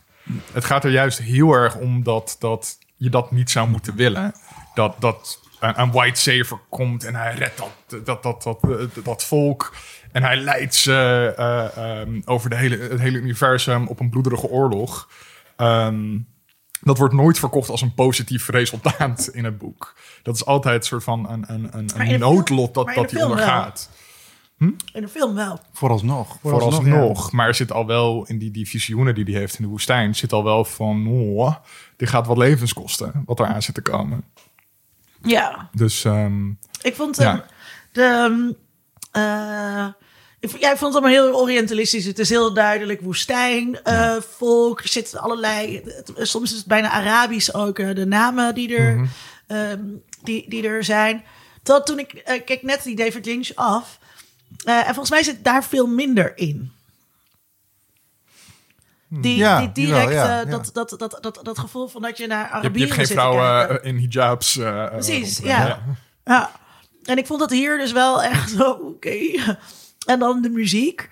S1: Het gaat er juist heel erg om dat, dat je dat niet zou moeten willen. Dat, dat een, een white savior komt en hij redt dat, dat, dat, dat, dat, dat volk. En hij leidt ze eh, ehm, over de hele, het hele universum op een bloederige oorlog. Ehm, dat wordt nooit verkocht als een positief resultaat in het boek. Dat is altijd een soort van een, een, een, een noodlot dat, dat hij
S4: wel.
S1: Ondergaat.
S4: In de film wel.
S3: Vooralsnog.
S2: Vooralsnog,
S1: Vooralsnog. Maar er zit al wel in die, die visioenen die hij heeft in de woestijn... zit al wel van... Oh, dit gaat wat levens kosten, wat eraan zit te komen.
S4: Ja.
S1: Dus ehm,
S4: Ik vond
S1: Ja.
S4: hem de. ehm, eh, ik, ja, ik vond het allemaal heel orientalistisch. Het is heel duidelijk woestijn, eh, volk. Er zitten allerlei. het- soms is het bijna Arabisch ook. eh, de namen die er, ehm, die, die er zijn. Tot toen ik eh, keek net die David Lynch af. Eh, en volgens mij zit daar veel minder in. Die,
S3: Ja,
S4: die direct,
S3: jawel, ja,
S4: eh,
S3: ja.
S4: Dat, dat, dat, dat, dat gevoel van dat je naar
S1: je, hebt, je
S4: Arabieren
S1: hebt geen vrouwen eh, in hijabs. eh, eh,
S4: Precies, ja. Ja, en ik vond dat hier dus wel echt zo, <laughs> oké. En dan de muziek.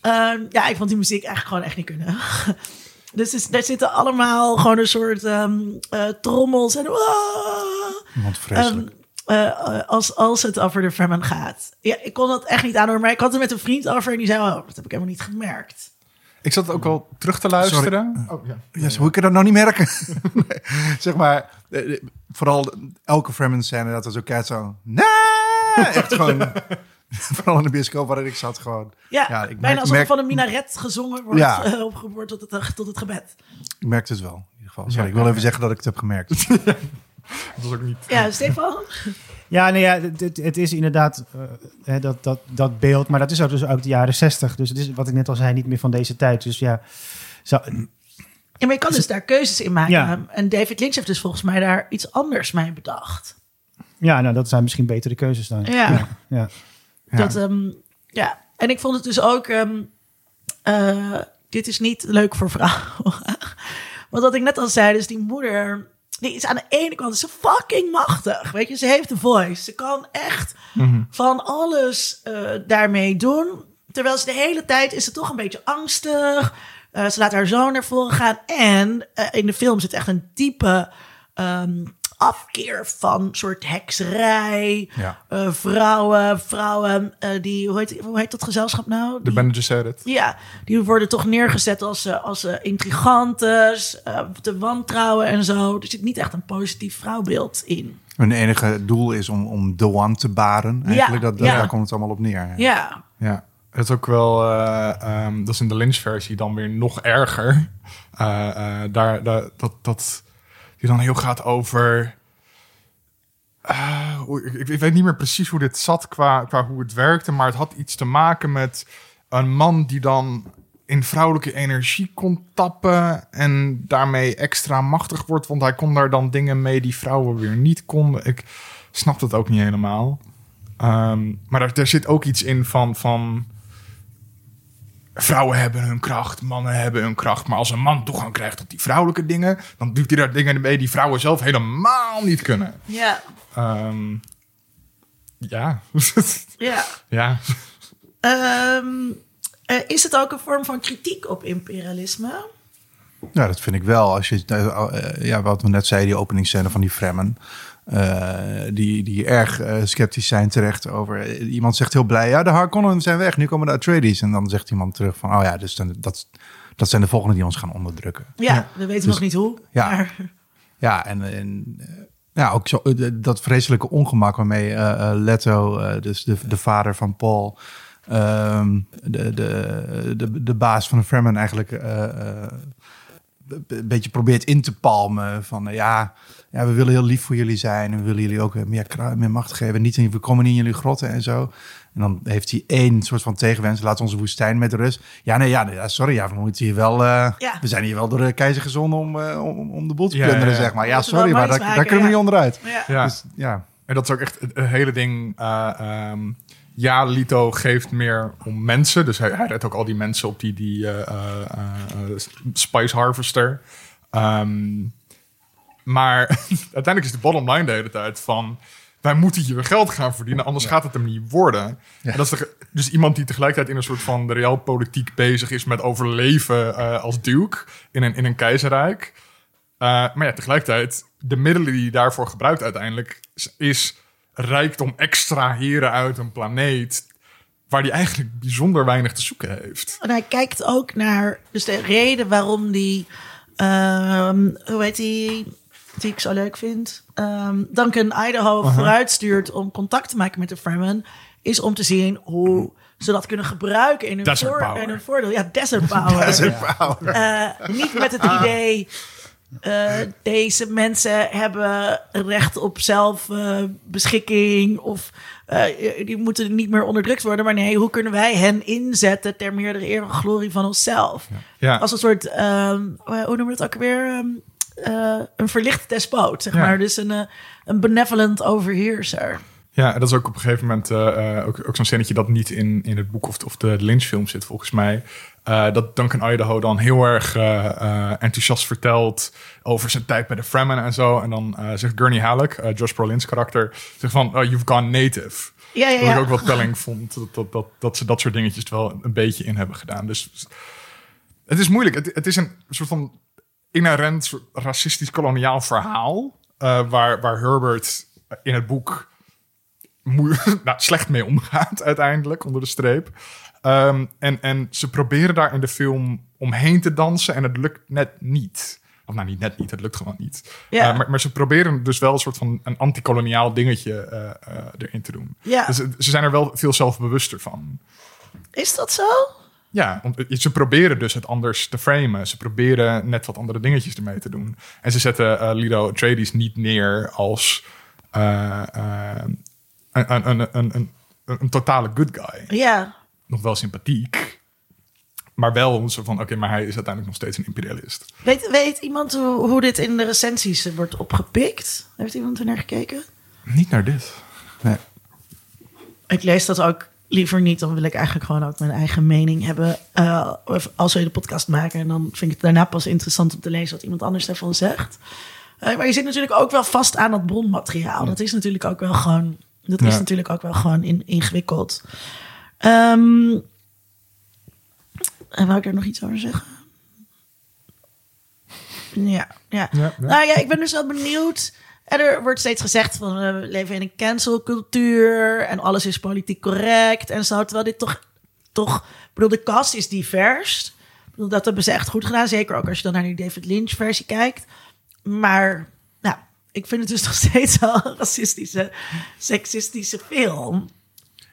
S4: Ehm, ja, ik vond die muziek eigenlijk gewoon echt niet kunnen. <laughs> Dus is, daar zitten allemaal gewoon een soort ehm, eh, trommels en...
S3: Want vreselijk.
S4: Ehm, eh, als, als het over de Fremen gaat. Ja, ik kon dat echt niet aanhoren, maar ik had het met een vriend over en die zei, oh, dat heb ik helemaal niet gemerkt.
S1: Ik zat ook wel terug te luisteren. Oh, ja.
S3: Ja, zo hoe ik dat nou niet merken. <laughs> Nee, zeg maar, eh, eh, vooral elke Fremen scène dat er zo kijkt zo... Nee! Echt gewoon <laughs> Vooral in de bioscoop waarin ik zat gewoon.
S4: Ja,
S3: Ja, ik
S4: bijna
S3: merk-
S4: alsof er
S3: merk-
S4: van een minaret gezongen wordt,
S3: Ja.
S4: tot het, tot het gebed.
S3: Ik merkte het wel. In ieder geval. Sorry,
S1: Ja.
S3: ik wil even zeggen dat ik het heb gemerkt. <laughs> <laughs>
S1: Dat ook niet...
S4: Ja, Stefan?
S2: Ja, nee, ja het, is inderdaad eh, hè, dat, dat, dat beeld, maar dat is ook dus uit de jaren zestig. Dus het is wat ik net al zei, niet meer van deze tijd. Dus ja,
S4: Ja, maar je kan dus daar keuzes in maken.
S2: Ja.
S4: En David Lynch heeft dus volgens mij daar iets anders mee bedacht.
S2: ja, nou, dat zijn misschien betere keuzes dan.
S4: Ja.
S2: ja. ja.
S3: Ja. <laughs>
S4: Dat, ehm, ja. En ik vond het dus ook... ehm, eh, dit is niet leuk voor vrouwen. <laughs> Want wat ik net al zei, dus die moeder... Die is aan de ene kant is ze fucking machtig. Weet je, ze heeft een voice. Ze kan echt van alles eh, daarmee doen. Terwijl ze de hele tijd is ze toch een beetje angstig. Eh, ze laat haar zoon naar voren gaan. En eh, in de film zit echt een diepe ehm, afkeer van soort hekserij.
S3: Ja.
S4: Eh, vrouwen, vrouwen eh, die, hoe heet, hoe heet dat gezelschap nou?
S1: De
S4: Die-
S1: Bene Gesserit.
S4: ja, die worden toch neergezet als, eh, als intrigantes, eh, te wantrouwen en zo. Er zit niet echt een positief vrouwbeeld in.
S3: Hun enige doel is om, om The One te baren. Eigenlijk,
S4: Ja,
S3: dat, dat-
S4: ja.
S3: daar komt het allemaal op neer.
S4: Ja,
S1: Ja, het is ook wel, eh, ehm, dat is in de Lynch-versie dan weer nog erger. Eh, eh, daar, daar, dat, dat die dan heel gaat over. hoe- ik, weet niet meer precies hoe dit zat qua, qua hoe het werkte, maar het had iets te maken met een man die dan in vrouwelijke energie kon tappen en daarmee extra machtig wordt, want hij kon daar dan dingen mee die vrouwen weer niet konden. Ik snap dat ook niet helemaal. Ehm, maar er, er zit ook iets in van, van. Vrouwen hebben hun kracht, mannen hebben hun kracht. Maar als een man toegang krijgt tot die vrouwelijke dingen, dan doet hij daar dingen mee die vrouwen zelf helemaal niet kunnen.
S4: ja,
S1: Ehm, ja.
S4: ja. <laughs>
S1: ja.
S4: Ehm, eh, is het ook een vorm van kritiek op imperialisme?
S3: Ja, dat vind ik wel. Als je, eh, ja, wat we net zeiden, die openingsscène van die Fremmen. Eh, die, die erg eh, sceptisch zijn terecht over. eh, Iemand zegt heel blij, ja, de Harkonnen zijn weg, nu komen de Atreides. En dan zegt iemand terug van, oh ja, dus dan, dat, dat zijn de volgende die ons gaan onderdrukken.
S4: Ja, we weten nog niet hoe.
S3: Ja.
S4: Maar,
S3: Ja, en, en eh, ja, ook zo, dat vreselijke ongemak waarmee Leto, eh, dus de, de vader van Paul, ehm, de, de, de, de baas van de Fremen eigenlijk eh, eh, een beetje probeert in te palmen van ja, ja, we willen heel lief voor jullie zijn en we willen jullie ook eh, meer, meer macht geven. Niet in, we komen niet in jullie grotten en zo. En dan heeft hij één soort van tegenwens. Laat onze woestijn met rust. Ja, nee, ja, nee, sorry. Ja, we moeten hier wel. eh,
S4: Ja.
S3: We zijn hier wel door de keizer gezonden om, eh, om, om de boel te
S1: Ja,
S3: plunderen,
S1: ja, ja.
S3: zeg maar. Ja, sorry, maar daar, kunnen we niet onderuit.
S4: ja.
S1: ja.
S3: Dus, ja.
S1: En dat is ook echt het, hele ding. eh, ehm, ja, Lito geeft meer om mensen. Dus hij, hij redt ook al die mensen op die, die eh, eh, eh, Spice Harvester. Ehm, maar <laughs> uiteindelijk is de bottom line de hele tijd van... wij moeten hier geld gaan verdienen, anders gaat het hem niet worden. En dat is dus iemand die tegelijkertijd in een soort van realpolitiek bezig is... met overleven eh, als duke in een, in een keizerrijk. Uh, maar ja, tegelijkertijd, de middelen die hij daarvoor gebruikt uiteindelijk... is, is rijkdom extra heren uit een planeet... waar hij eigenlijk bijzonder weinig te zoeken heeft.
S4: En hij kijkt ook naar dus de reden waarom die, ehm, hoe heet die, die ik zo leuk vind, Ehm Duncan Idaho vooruitstuurt om contact te maken met de Fremen, is om te zien hoe ze dat kunnen gebruiken in hun,
S1: Desert
S4: voor,
S1: power.
S4: in hun voordeel. Ja, desert <laughs> power.
S3: Desert power.
S4: Eh, niet met het idee. eh, deze mensen hebben recht op zelfbeschikking. of eh, die moeten niet meer onderdrukt worden. Maar nee, hoe kunnen wij hen inzetten ter meerdere eer en glorie van onszelf?
S1: Ja,
S4: Als een soort, ehm, hoe noemen we het ook weer? Ehm, eh, een verlicht despoot, zeg
S1: Ja.
S4: maar. Dus een, eh, een benevolent overheerser.
S1: Ja, en dat is ook op een gegeven moment eh, ook, ook zo'n zinnetje dat niet in, in het boek of, of de Lynch-film zit, volgens mij. Eh, dat Duncan Idaho dan heel erg enthousiast vertelt over zijn tijd bij de Fremen en zo. En dan zegt Gurney Halleck, Josh Brolin's karakter, zegt van, oh, you've gone native.
S4: Ja, ja,
S1: Wat
S4: ja.
S1: ik ook wel telling vond, dat, dat, dat, dat ze dat soort dingetjes er wel een beetje in hebben gedaan. Dus het is moeilijk. Het, het is een soort van inherent soort racistisch koloniaal verhaal. eh, waar, waar Herbert in het boek moe- <laughs> nou, slecht mee omgaat uiteindelijk, onder de streep. Ehm, en, en ze proberen daar in de film omheen te dansen en het lukt net niet. Of nou, niet net niet, het lukt gewoon niet.
S4: Ja.
S1: Eh, maar, maar ze proberen dus wel een soort van een anti-koloniaal dingetje eh, erin te doen.
S4: Ja.
S1: Dus ze zijn er wel veel zelfbewuster van.
S4: Is dat zo?
S1: Ja, ze proberen dus het anders te framen. Ze proberen net wat andere dingetjes ermee te doen. En ze zetten eh Lido Atreides niet neer als eh, eh, een, een, een, een, een, een totale good guy.
S4: Ja.
S1: Nog wel sympathiek. Maar wel zo van, oké, maar hij is uiteindelijk nog steeds een imperialist.
S4: Weet, weet iemand hoe, hoe dit in de recensies wordt opgepikt? Heeft iemand er naar gekeken?
S1: Niet naar dit.
S3: Nee.
S4: Ik lees dat ook liever niet. Dan wil ik eigenlijk gewoon ook mijn eigen mening hebben. eh, als we de podcast maken. En dan vind ik het daarna pas interessant om te lezen wat iemand anders daarvan zegt. Eh, maar je zit natuurlijk ook wel vast aan dat bronmateriaal. Dat is natuurlijk ook wel gewoon. Dat is natuurlijk ook wel gewoon in, ingewikkeld. Ehm en wou ik daar nog iets over zeggen? Ja, ja.
S1: Ja, ja.
S4: Nou ja, ik ben dus wel benieuwd. En er wordt steeds gezegd van eh, we leven in een cancelcultuur en alles is politiek correct en zo. Terwijl dit toch, toch, ik bedoel, de cast is divers. Ik bedoel, dat hebben ze echt goed gedaan. Zeker ook als je dan naar die David Lynch versie kijkt. Maar, nou, ik vind het dus <laughs> nog steeds wel een racistische, seksistische film.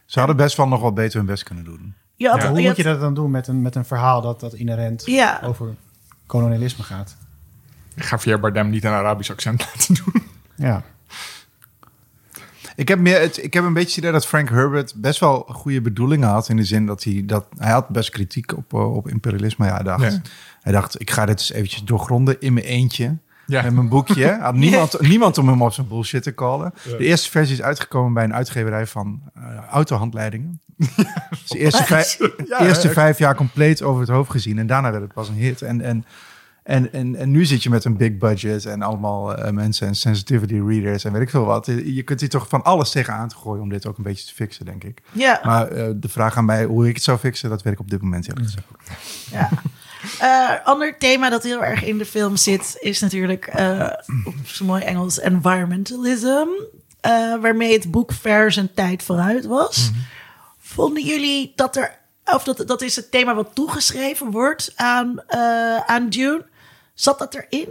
S3: Ze hadden best wel nog wel beter hun best kunnen doen.
S4: Je had,
S1: Ja,
S2: Hoe
S4: je
S2: moet je dat dan doen met een, met een verhaal dat, dat inherent
S4: Ja.
S2: over kolonialisme gaat?
S1: Ik ga Javier Bardem niet een Arabisch accent <laughs> laten doen.
S2: Ja.
S3: Ik heb, meer het, ik heb een beetje het idee dat Frank Herbert best wel goede bedoelingen had. In de zin dat hij dat hij had best kritiek op, eh, op imperialisme. Ja, hij, dacht,
S1: Ja.
S3: hij dacht, ik ga dit eens eventjes doorgronden in mijn eentje.
S1: Ja.
S3: Met mijn boekje. <laughs> Had niemand, niemand om hem op zijn bullshit te callen.
S1: Ja.
S3: De eerste versie is uitgekomen bij een uitgeverij van eh, autohandleidingen. <laughs> Dus de eerste, vijf,
S1: Ja,
S3: eerste vijf jaar compleet over het hoofd gezien. En daarna werd het pas een hit. En, en, en, en, en nu zit je met een big budget en allemaal eh, mensen en sensitivity readers en weet ik veel wat. Je kunt hier toch van alles tegenaan te gooien om dit ook een beetje te fixen, denk ik.
S4: ja.
S3: Maar eh, de vraag aan mij hoe ik het zou fixen, dat weet ik op dit moment gezegd. ook.
S4: Ja. Eh, ander thema dat heel erg in de film zit, is natuurlijk eh, op zo'n mooi Engels environmentalism. eh, waarmee het boek ver zijn tijd vooruit was. Vonden jullie dat er, of dat, dat is het thema wat toegeschreven wordt aan, eh, aan Dune? Zat dat erin?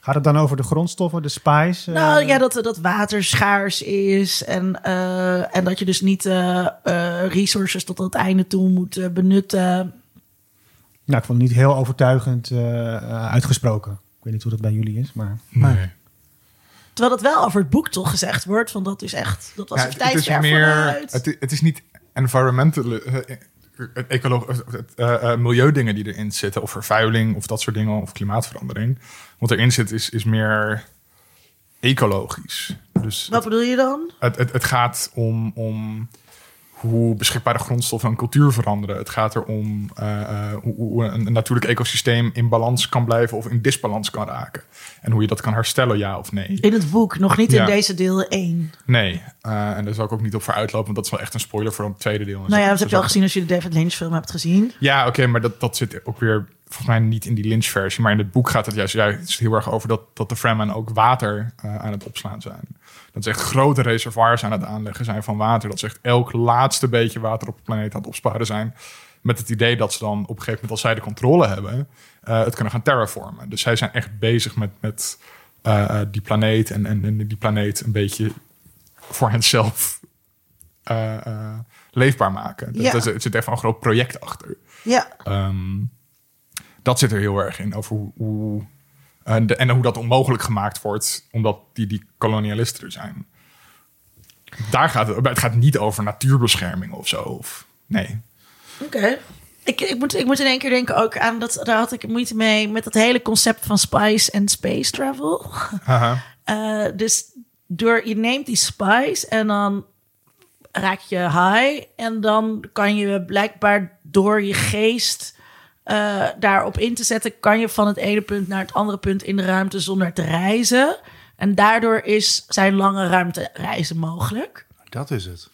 S2: Gaat het dan over de grondstoffen, de spice? eh?
S4: Nou ja, dat, dat water schaars is en, eh, en dat je dus niet eh, resources tot het einde toe moet benutten.
S2: Nou, ik vond het niet heel overtuigend uitgesproken. Ik weet niet hoe dat bij jullie is, maar...
S1: Nee.
S4: Terwijl dat wel over het boek toch gezegd wordt, van dat is echt, dat was
S1: Ja,
S4: een
S1: het, het is meer. het is niet environmental. Het, ecolo- eh, milieudingen die erin zitten, of vervuiling of dat soort dingen, of klimaatverandering. Wat erin zit is, is meer ecologisch. Dus
S4: Wat bedoel je dan?
S1: het, het, het gaat om, om hoe beschikbare grondstoffen een cultuur veranderen. Het gaat erom eh, hoe, hoe een, een natuurlijk ecosysteem in balans kan blijven of in disbalans kan raken. En hoe je dat kan herstellen, ja of nee.
S4: In het boek, nog niet in deze deel 1.
S1: Nee, eh, en daar zal ik ook niet op voor uitlopen, want dat is wel echt een spoiler voor het tweede deel. en
S4: Nou ja, dat heb je al
S1: Dus
S4: gezien als je de David Lynch film hebt gezien.
S1: Ja, oké, maar dat, dat zit ook weer volgens mij niet in die Lynch-versie. Maar in het boek gaat het juist, juist heel erg over dat, dat de Fremen ook water eh, aan het opslaan zijn. Dat ze echt grote reservoirs aan het aanleggen zijn van water. Dat ze echt elk laatste beetje water op de planeet aan het opsparen zijn. Met het idee dat ze dan op een gegeven moment, als zij de controle hebben, eh, het kunnen gaan terraformen. Dus zij zijn echt bezig met, met eh, die planeet en, en, en die planeet een beetje voor henzelf leefbaar maken.
S4: Ja.
S1: Dat, er zit echt een groot project achter.
S4: Ja,
S1: Ehm, dat zit er heel erg in. Over hoe, hoe, en, de- en hoe dat onmogelijk gemaakt wordt, omdat die, die kolonialisten er zijn. Daar gaat het, het gaat niet over natuurbescherming of zo. Of, nee.
S4: oké. Ik, ik, moet, ik moet in één keer denken ook aan dat, daar had ik moeite mee met dat hele concept van spice en space travel. <laughs> Eh, dus door, je neemt die spice en dan raak je high. En dan kan je blijkbaar door je geest eh, daarop in te zetten... kan je van het ene punt naar het andere punt in de ruimte zonder te reizen. En daardoor is, zijn lange ruimtereizen mogelijk.
S3: Dat is het.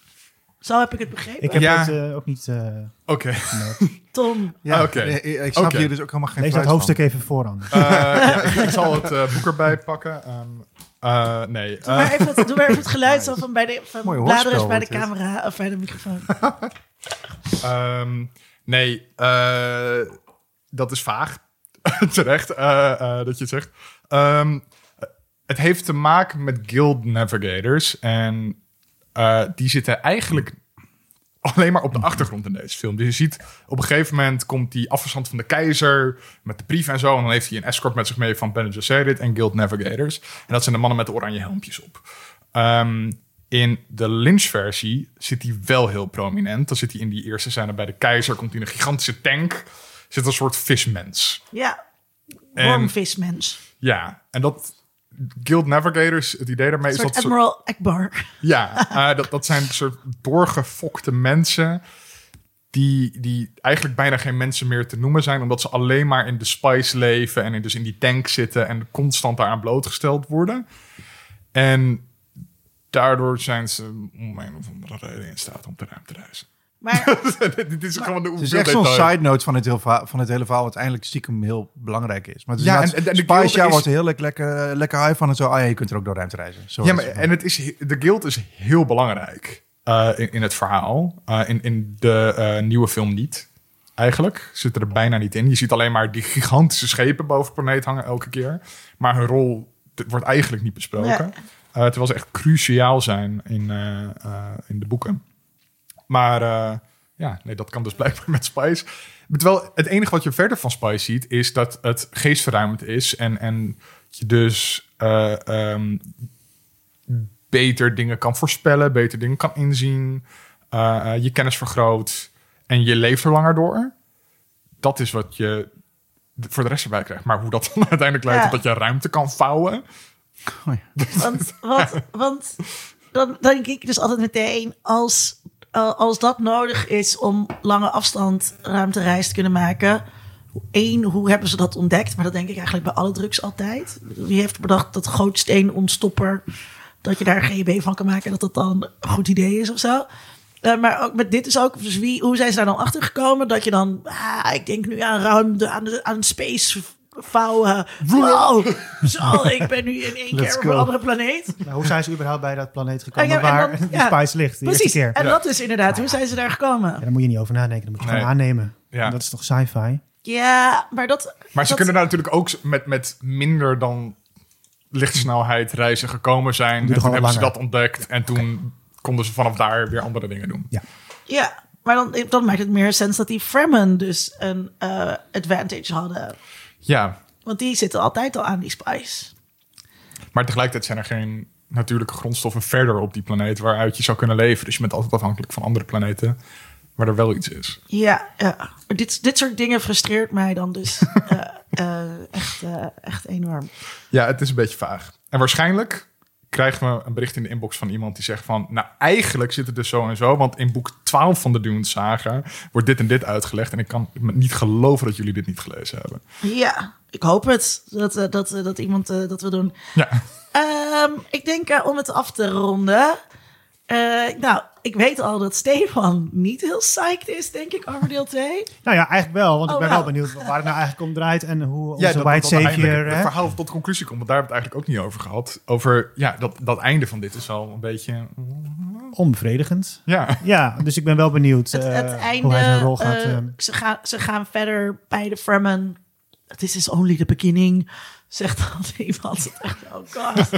S4: Zo heb ik het begrepen.
S2: Ik heb
S1: Ja.
S2: het eh, ook niet eh
S1: Oké. <laughs>
S4: Tom,
S3: Ja,
S1: Oké.
S3: Ik snap
S1: Oké.
S3: hier dus ook helemaal geen
S2: Lees dat hoofdstuk
S3: van.
S2: even vooraan.
S1: Eh, ja, ik, zal het boek erbij pakken. Ehm, eh, nee.
S4: doe maar, even het, doe maar even het <laughs> geluid zo van bij de van
S3: Mooi
S4: bladeren bij de
S3: dit.
S4: camera of bij de microfoon. <laughs>
S1: Ehm, nee, eh, dat is vaag. <laughs> terecht eh, eh, dat je het zegt. Ehm, het heeft te maken met guild navigators. En die zitten eigenlijk alleen maar op de achtergrond in deze film. Dus je ziet op een gegeven moment komt die afgestand van de keizer met de brief en zo. En dan heeft hij een escort met zich mee van Bene Gesserit en Guild Navigators. En dat zijn de mannen met de oranje helmpjes op. Ehm, in de Lynch-versie zit hij wel heel prominent. Dan zit hij in die eerste scène bij de keizer. Komt hij in een gigantische tank. Zit een soort vismens.
S4: Ja,
S1: En-
S4: wormvismens.
S1: Ja, en dat... Guild Navigators, het idee daarmee is dat...
S4: soort
S1: soort-
S4: Admiral Akbar.
S1: Ja, eh, dat, dat zijn soort doorgefokte mensen. Die, die eigenlijk bijna geen mensen meer te noemen zijn. Omdat ze alleen maar in de spice leven. En in, dus in die tank zitten. En constant daaraan blootgesteld worden. En daardoor zijn ze om een of andere reden in staat om te ruimte reizen.
S4: Maar <laughs>
S1: Dit is gewoon de
S3: Het is echt zo'n side note van het, heel van het hele verhaal, wat uiteindelijk stiekem heel belangrijk is. Maar het is
S1: Ja, en- en de
S3: Spice,
S1: guild
S3: ja,
S1: is-
S3: wordt heel lekker, lekker, lekker high van en zo. Ah ja, je kunt er ook door ruimte reizen. Zo
S1: Ja, maar,
S3: het.
S1: en het is, de guild is heel belangrijk eh, in, in het verhaal. Eh, in, in de eh, nieuwe film niet. Eigenlijk zitten er bijna niet in. Je ziet alleen maar die gigantische schepen boven de planeet hangen elke keer. Maar hun rol wordt eigenlijk niet besproken.
S4: Ja.
S1: Eh, terwijl ze echt cruciaal zijn in, eh, eh, in de boeken. Maar ja, nee, dat kan dus <laughs> blijkbaar met Spice. Terwijl het enige wat je verder van Spice ziet... is dat het geestverruimend is. En, en je dus eh, ehm, beter dingen kan voorspellen, beter dingen kan inzien, je kennis vergroot en je leeft er langer door. Dat is wat je voor de rest erbij krijgt. Maar hoe dat <laughs> dan uiteindelijk leidt
S4: Ja.
S1: tot dat je ruimte kan vouwen.
S4: Want, want, want dan, dan denk ik dus altijd meteen, als, eh, als dat nodig is om lange afstand ruimtereis te kunnen maken. Eén, hoe hebben ze dat ontdekt? Maar dat denk ik eigenlijk bij alle drugs altijd. Wie heeft bedacht dat gootsteenontstopper, dat je daar GHB van kan maken, dat dat dan een goed idee is of zo? Eh, maar ook met dit is ook, dus wie, hoe zijn ze daar dan achter gekomen? Dat je dan, ah, ik denk nu aan ruimte, aan, aan space vouwen. Wow, zo, ik ben nu in één
S3: Let's
S4: keer op een andere planeet.
S2: Nou, hoe zijn ze überhaupt bij dat planeet gekomen
S4: en
S2: waar
S4: dan-
S2: die
S4: ja,
S2: spice ligt? De
S4: Precies,
S2: keer.
S4: en dat is inderdaad, hoe zijn ze daar gekomen?
S2: Ja, daar moet je niet over nadenken. Dat moet je
S1: Nee.
S2: gewoon aannemen.
S1: Ja.
S2: En Dat is toch sci-fi?
S4: Ja, maar dat...
S1: Maar ze
S4: dat-
S1: kunnen daar natuurlijk ook met, met minder dan lichtsnelheid reizen gekomen zijn. En toen hebben ze dat ontdekt. En toen konden ze vanaf daar weer andere dingen doen.
S2: Ja.
S4: Ja, maar dan, dan maakt het meer sens dat die Fremen dus een eh, advantage hadden.
S1: Ja,
S4: Want die zitten altijd al aan die spice.
S1: maar tegelijkertijd zijn er geen natuurlijke grondstoffen verder op die planeet waaruit je zou kunnen leven. Dus je bent altijd afhankelijk van andere planeten waar er wel iets is.
S4: Ja, ja. Dit, dit soort dingen frustreert mij dan dus <laughs> eh, eh, echt, eh, echt enorm.
S1: Ja, het is een beetje vaag. En waarschijnlijk krijgen we een bericht in de inbox van iemand die zegt van... nou, eigenlijk zit het dus zo en zo... want in boek 12 van de Dune Saga wordt dit en dit uitgelegd... en ik kan niet geloven dat jullie dit niet gelezen hebben.
S4: Ja, ik hoop het. Dat, eh, dat, eh, dat iemand eh, dat wil doen.
S1: Ja,
S4: Ehm, ik denk om het af te ronden. Eh, nou, ik weet al dat Stefan niet heel psyched is, denk ik, over deel 2.
S2: Nou ja, eigenlijk wel. Want
S4: Oh,
S2: ik ben
S4: wel.
S2: wel benieuwd waar het nou eigenlijk om draait. En hoe onze
S1: ja dat,
S2: White
S1: dat uiteindelijk
S2: Savior...
S1: het verhaal tot de conclusie komt... want daar hebben we het eigenlijk ook niet over gehad. Over, ja, dat, dat einde van dit is wel een beetje...
S2: Onbevredigend.
S1: Ja,
S2: Ja, dus ik ben wel benieuwd
S4: Het,
S2: eh,
S4: het einde,
S2: hoe hij zijn rol gaat...
S4: eh, ze, gaan, ze gaan verder bij de Fremen. This is only the beginning, zegt dan <laughs> iemand. Echt, Oh god.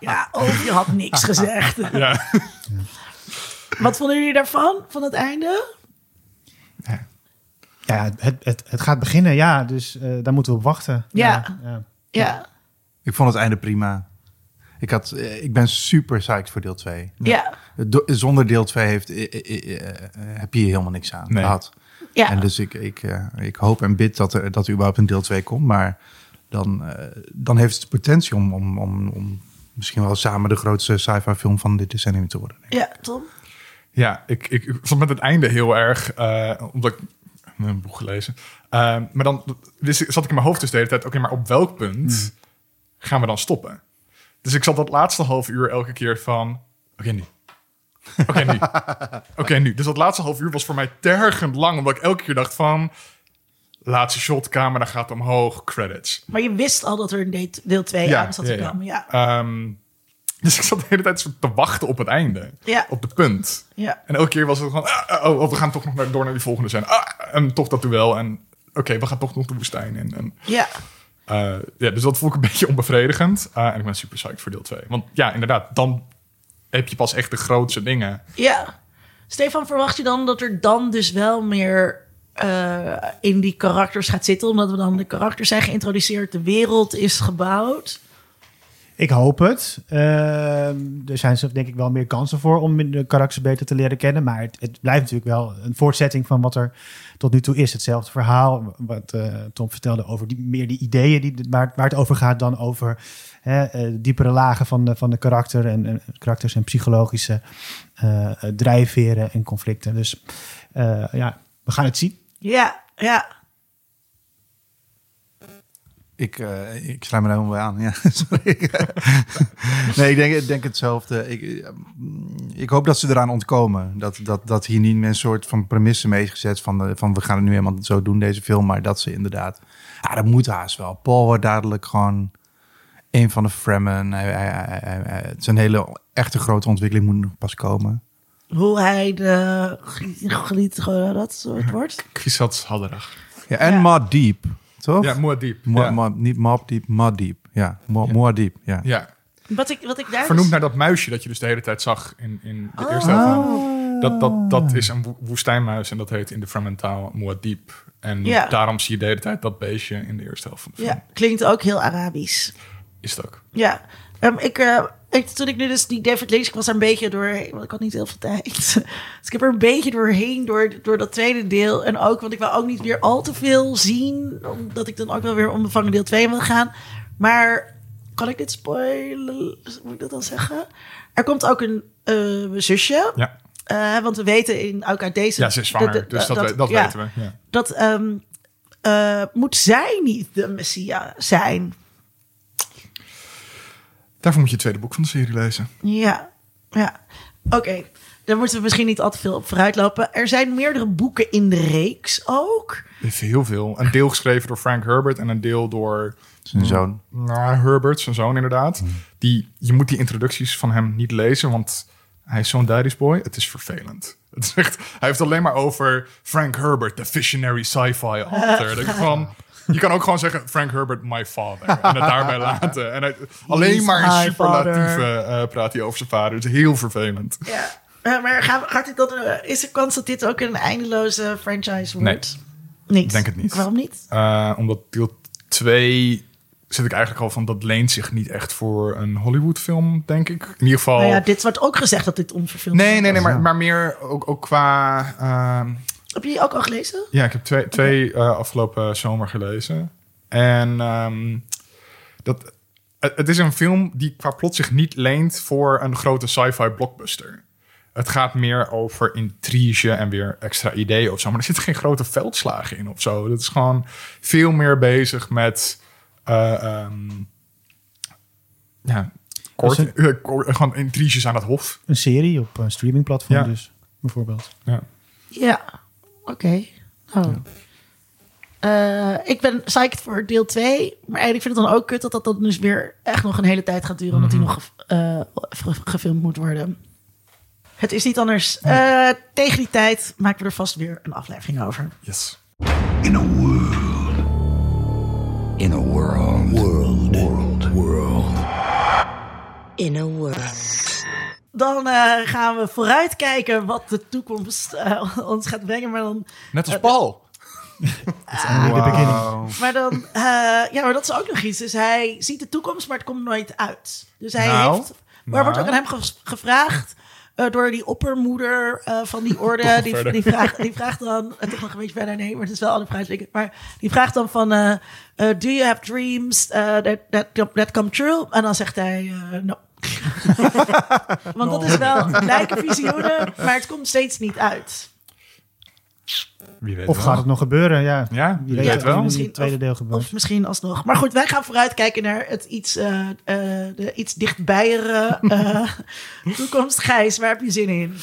S4: ja, oh, je had niks gezegd. <laughs>
S1: ja.
S4: Wat vonden jullie daarvan, van het einde?
S2: ja, het, het, het gaat beginnen, ja. Dus eh, daar moeten we op wachten.
S4: Ja.
S2: ja.
S4: Ja,
S3: Ik vond het einde prima. Ik, had, eh, ik ben super psyched voor deel 2.
S4: ja,
S3: Do- Zonder deel 2 heeft, eh, heb je hier helemaal niks aan
S1: Nee.
S3: gehad.
S4: ja.
S3: En dus ik, ik, eh, ik hoop en bid dat er, dat er überhaupt een deel 2 komt. Maar dan, eh, dan heeft het de potentie om, om, om, om misschien wel samen de grootste sci-fi film van dit decennium te worden.
S4: ja, Tom?
S1: Ja, ik, ik, vond met het einde heel erg, eh, omdat ik een boek gelezen. Eh, maar dan wist ik, zat ik in mijn hoofd dus de hele tijd, oké, maar op welk punt gaan we dan stoppen? Dus ik zat dat laatste half uur elke keer van, oké nu. Oké nu. <laughs> Oké nu. Dus dat laatste half uur was voor mij tergend lang, omdat ik elke keer dacht van, laatste shot, camera gaat omhoog, credits.
S4: Maar je wist al dat er een deel 2
S1: Ja,
S4: aan zat te
S1: ja.
S4: komen. Ja,
S1: Ehm, dus ik zat de hele tijd te wachten op het einde.
S4: Ja.
S1: Op de punt.
S4: ja.
S1: En elke keer was het gewoon, ah, oh, oh, we gaan toch nog naar, door naar die volgende scène. Ah, en toch dat duel. En oké, we gaan toch nog de woestijn in. En,
S4: Ja.
S1: eh, ja, dus dat vond ik een <laughs> beetje onbevredigend. Eh, en ik ben super psyched voor deel 2. Want ja, inderdaad, dan heb je pas echt de grootste dingen.
S4: Ja. Stefan, verwacht je dan dat er dan dus wel meer eh, in die karakters gaat zitten? Omdat we dan de karakters zijn geïntroduceerd, de wereld is gebouwd.
S2: Ik hoop het. Ehm, er zijn denk ik wel meer kansen voor om de karakters beter te leren kennen. Maar het, blijft natuurlijk wel een voortzetting van wat er tot nu toe is. Hetzelfde verhaal wat eh, Tom vertelde over die, meer die ideeën die, waar, waar het over gaat dan over hè, eh, diepere lagen van de, van de karakter en, en karakters en psychologische drijfveren en conflicten. Dus ja, we gaan het zien.
S4: Ja, ja.
S3: Ik, eh, ik sluit me daar helemaal bij aan. Ja, <laughs> sorry. <laughs> nee, ik denk, ik denk hetzelfde. Ik, eh, ik hoop dat ze eraan ontkomen. Dat, dat, dat hier niet meer een soort van premisse mee is gezet van, de, van we gaan het nu helemaal zo doen, deze film. Maar dat ze inderdaad... Ja, dat moet haast wel. Paul wordt dadelijk gewoon een van de Fremen. Hij, hij, hij, het een hele echte grote ontwikkeling, moet nog pas komen.
S4: Hoe hij de geliet, dat soort wordt.
S1: Kwisatz Hadderig.
S3: Ja, en
S4: Ja.
S3: Muad'Dib, toch?
S1: Ja, Muad'Dib. Ja.
S3: Mo- niet Muad'Dib, Muad'Dib. Ja, Mo- Muad'Dib, ja.
S1: ja.
S4: Wat ik, wat ik daar
S1: Vernoemd
S4: dus-
S1: naar dat muisje dat je dus de hele tijd zag in, in de
S4: Oh.
S1: eerste helft. Dat, dat, dat is een wo- woestijnmuis en dat heet in de Fremen-taal Muad'Dib. En
S4: Ja.
S1: daarom zie je de hele tijd dat beestje in de eerste helft van de film.
S4: Ja, klinkt ook heel Arabisch.
S1: Is het ook.
S4: Ja, Ehm, ik, eh, ik, toen ik nu dus die David Lynch, ik was er een beetje doorheen, want ik had niet heel veel tijd. <laughs> Dus ik heb er een beetje doorheen door, door dat tweede deel. En ook, want ik wil ook niet weer al te veel zien, omdat ik dan ook wel weer onbevangen deel 2 wil gaan. Maar kan ik dit spoilen? Moet ik dat dan zeggen? Er komt ook een eh, zusje.
S1: Ja,
S4: Eh, want we weten in, ook uit deze...
S1: ja ze is zwanger,
S4: de- de-
S1: dus dat, dat
S4: ja,
S1: weten we. Ja.
S4: Dat ehm, eh, moet zij niet de Messia zijn?
S1: Daarvoor moet je het tweede boek van de serie lezen.
S4: Ja, ja. Oké, daar moeten we misschien niet al te veel op vooruit lopen. Er zijn meerdere boeken in de reeks ook.
S1: Heel veel. Een deel geschreven door Frank Herbert en een deel door
S3: Zijn zoon.
S1: nou, Herbert, zijn zoon inderdaad. Die, je moet die introducties van hem niet lezen, want hij is zo'n daddy's boy. Het is vervelend. Het is echt, hij heeft alleen maar over Frank Herbert, de visionary sci-fi author. Dat ik van, je kan ook gewoon zeggen Frank Herbert, my father. En het daarbij <laughs> laten. En hij- alleen maar in
S4: my
S1: superlatieven eh, praat hij over zijn vader. Het is heel vervelend.
S4: Ja. Maar gaat, gaat dit dan, is er kans dat dit ook een eindeloze franchise wordt? Niet.
S1: denk het niet.
S4: Waarom niet?
S1: Eh, omdat deel 2 zit ik eigenlijk al van, dat leent zich niet echt voor een Hollywood film, denk ik. In ieder geval...
S4: Nou ja, dit wordt ook gezegd dat dit onverfilmd
S1: Nee,
S4: is.
S1: nee, nee, maar, maar meer ook, ook qua... ehm,
S4: Heb je die ook al gelezen?
S1: ja, ik heb twee, twee eh, afgelopen zomer gelezen. En ehm, dat, het, het is een film die qua plot zich niet leent voor een grote sci-fi blockbuster. Het gaat meer over intrige en weer extra ideeën of zo. Maar er zitten geen grote veldslagen in of zo. Het is gewoon veel meer bezig met... eh, ehm, ja, kort,
S2: Dus
S1: eh, kort- gewoon intriges aan het hof.
S2: Een serie op een streamingplatform
S1: Ja.
S2: dus, bijvoorbeeld.
S1: Ja.
S4: Ja. Oké. Oh. Eh, ik ben psyched voor deel 2. Maar eigenlijk vind ik het dan ook kut dat dat dan dus weer echt nog een hele tijd gaat duren. Omdat die nog ge- eh, ge- gefilmd moet worden. Het is niet anders. Eh, tegen die tijd maken we er vast weer een aflevering over.
S1: Yes.
S5: In a world. In a world. World. World. World.
S6: In a world.
S4: Dan eh, gaan we vooruitkijken wat de toekomst eh, ons gaat brengen. Maar dan,
S1: Net als Paul. <laughs>
S2: Only the beginning.
S4: maar dan eh, ja, maar dat is ook nog iets. Dus hij ziet de toekomst, maar het komt nooit uit. Dus hij
S1: Nou,
S4: heeft. Maar wordt ook
S1: nou.
S4: aan hem ge- gevraagd. eh, door die oppermoeder eh, van die orde. Die, die, vraagt, die vraagt dan. Het is nog een beetje verder, nee, maar het is wel alle prijswinkel. Maar die vraagt dan van. eh, eh, do you have dreams eh, that, that, that come true? En dan zegt hij. eh, no. <laughs> Want dat is wel lijken visioenen, maar het komt steeds niet uit.
S1: Wie weet
S2: Of
S1: wel.
S2: gaat het nog gebeuren? Ja,
S1: Ja,
S2: wie weet
S1: wel.
S4: Misschien-
S2: het tweede deel gebeurt.
S4: Of misschien alsnog. Maar goed, wij gaan vooruitkijken naar het iets, eh eh de iets dichtbijere eh <laughs> toekomst. Gijs, waar heb je zin in?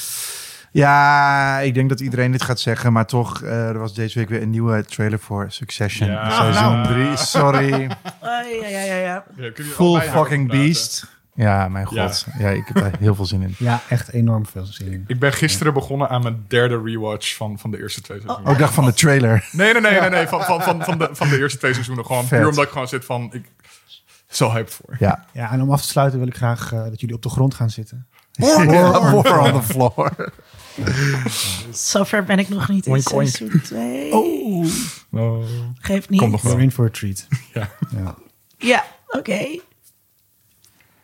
S3: Ja, ik denk dat iedereen dit gaat zeggen, maar toch, eh, er was deze week weer een nieuwe trailer voor Succession.
S1: Ja.
S3: Seizoen
S4: Nou.
S3: 3, sorry. <laughs>
S4: Oh, ja, ja, ja, ja.
S3: Full fucking beast. Ja, mijn god. Ja. ik heb daar heel veel zin in. <laughs>
S2: Ja, echt enorm veel zin in.
S1: Ik ben gisteren begonnen aan mijn derde rewatch van, van de eerste twee seizoenen.
S3: Ook dacht van de trailer.
S1: Nee, nee, nee, nee, nee. Van, van, van, van, de, van de eerste twee seizoenen. Gewoon
S3: Vet.
S1: puur omdat ik gewoon zit van... Ik, zo hyped voor.
S3: Ja.
S2: Ja, en om af te sluiten wil ik graag eh, dat jullie op de grond gaan zitten. <laughs>
S3: War on the floor.
S4: Zover ben ik nog niet in
S1: Oink, oink.
S4: seizoen 2.
S1: Oh.
S4: Geeft niet.
S1: Komt nog wel.
S2: In for a treat. <laughs>
S1: Ja.
S2: Ja.
S4: Ja, oké.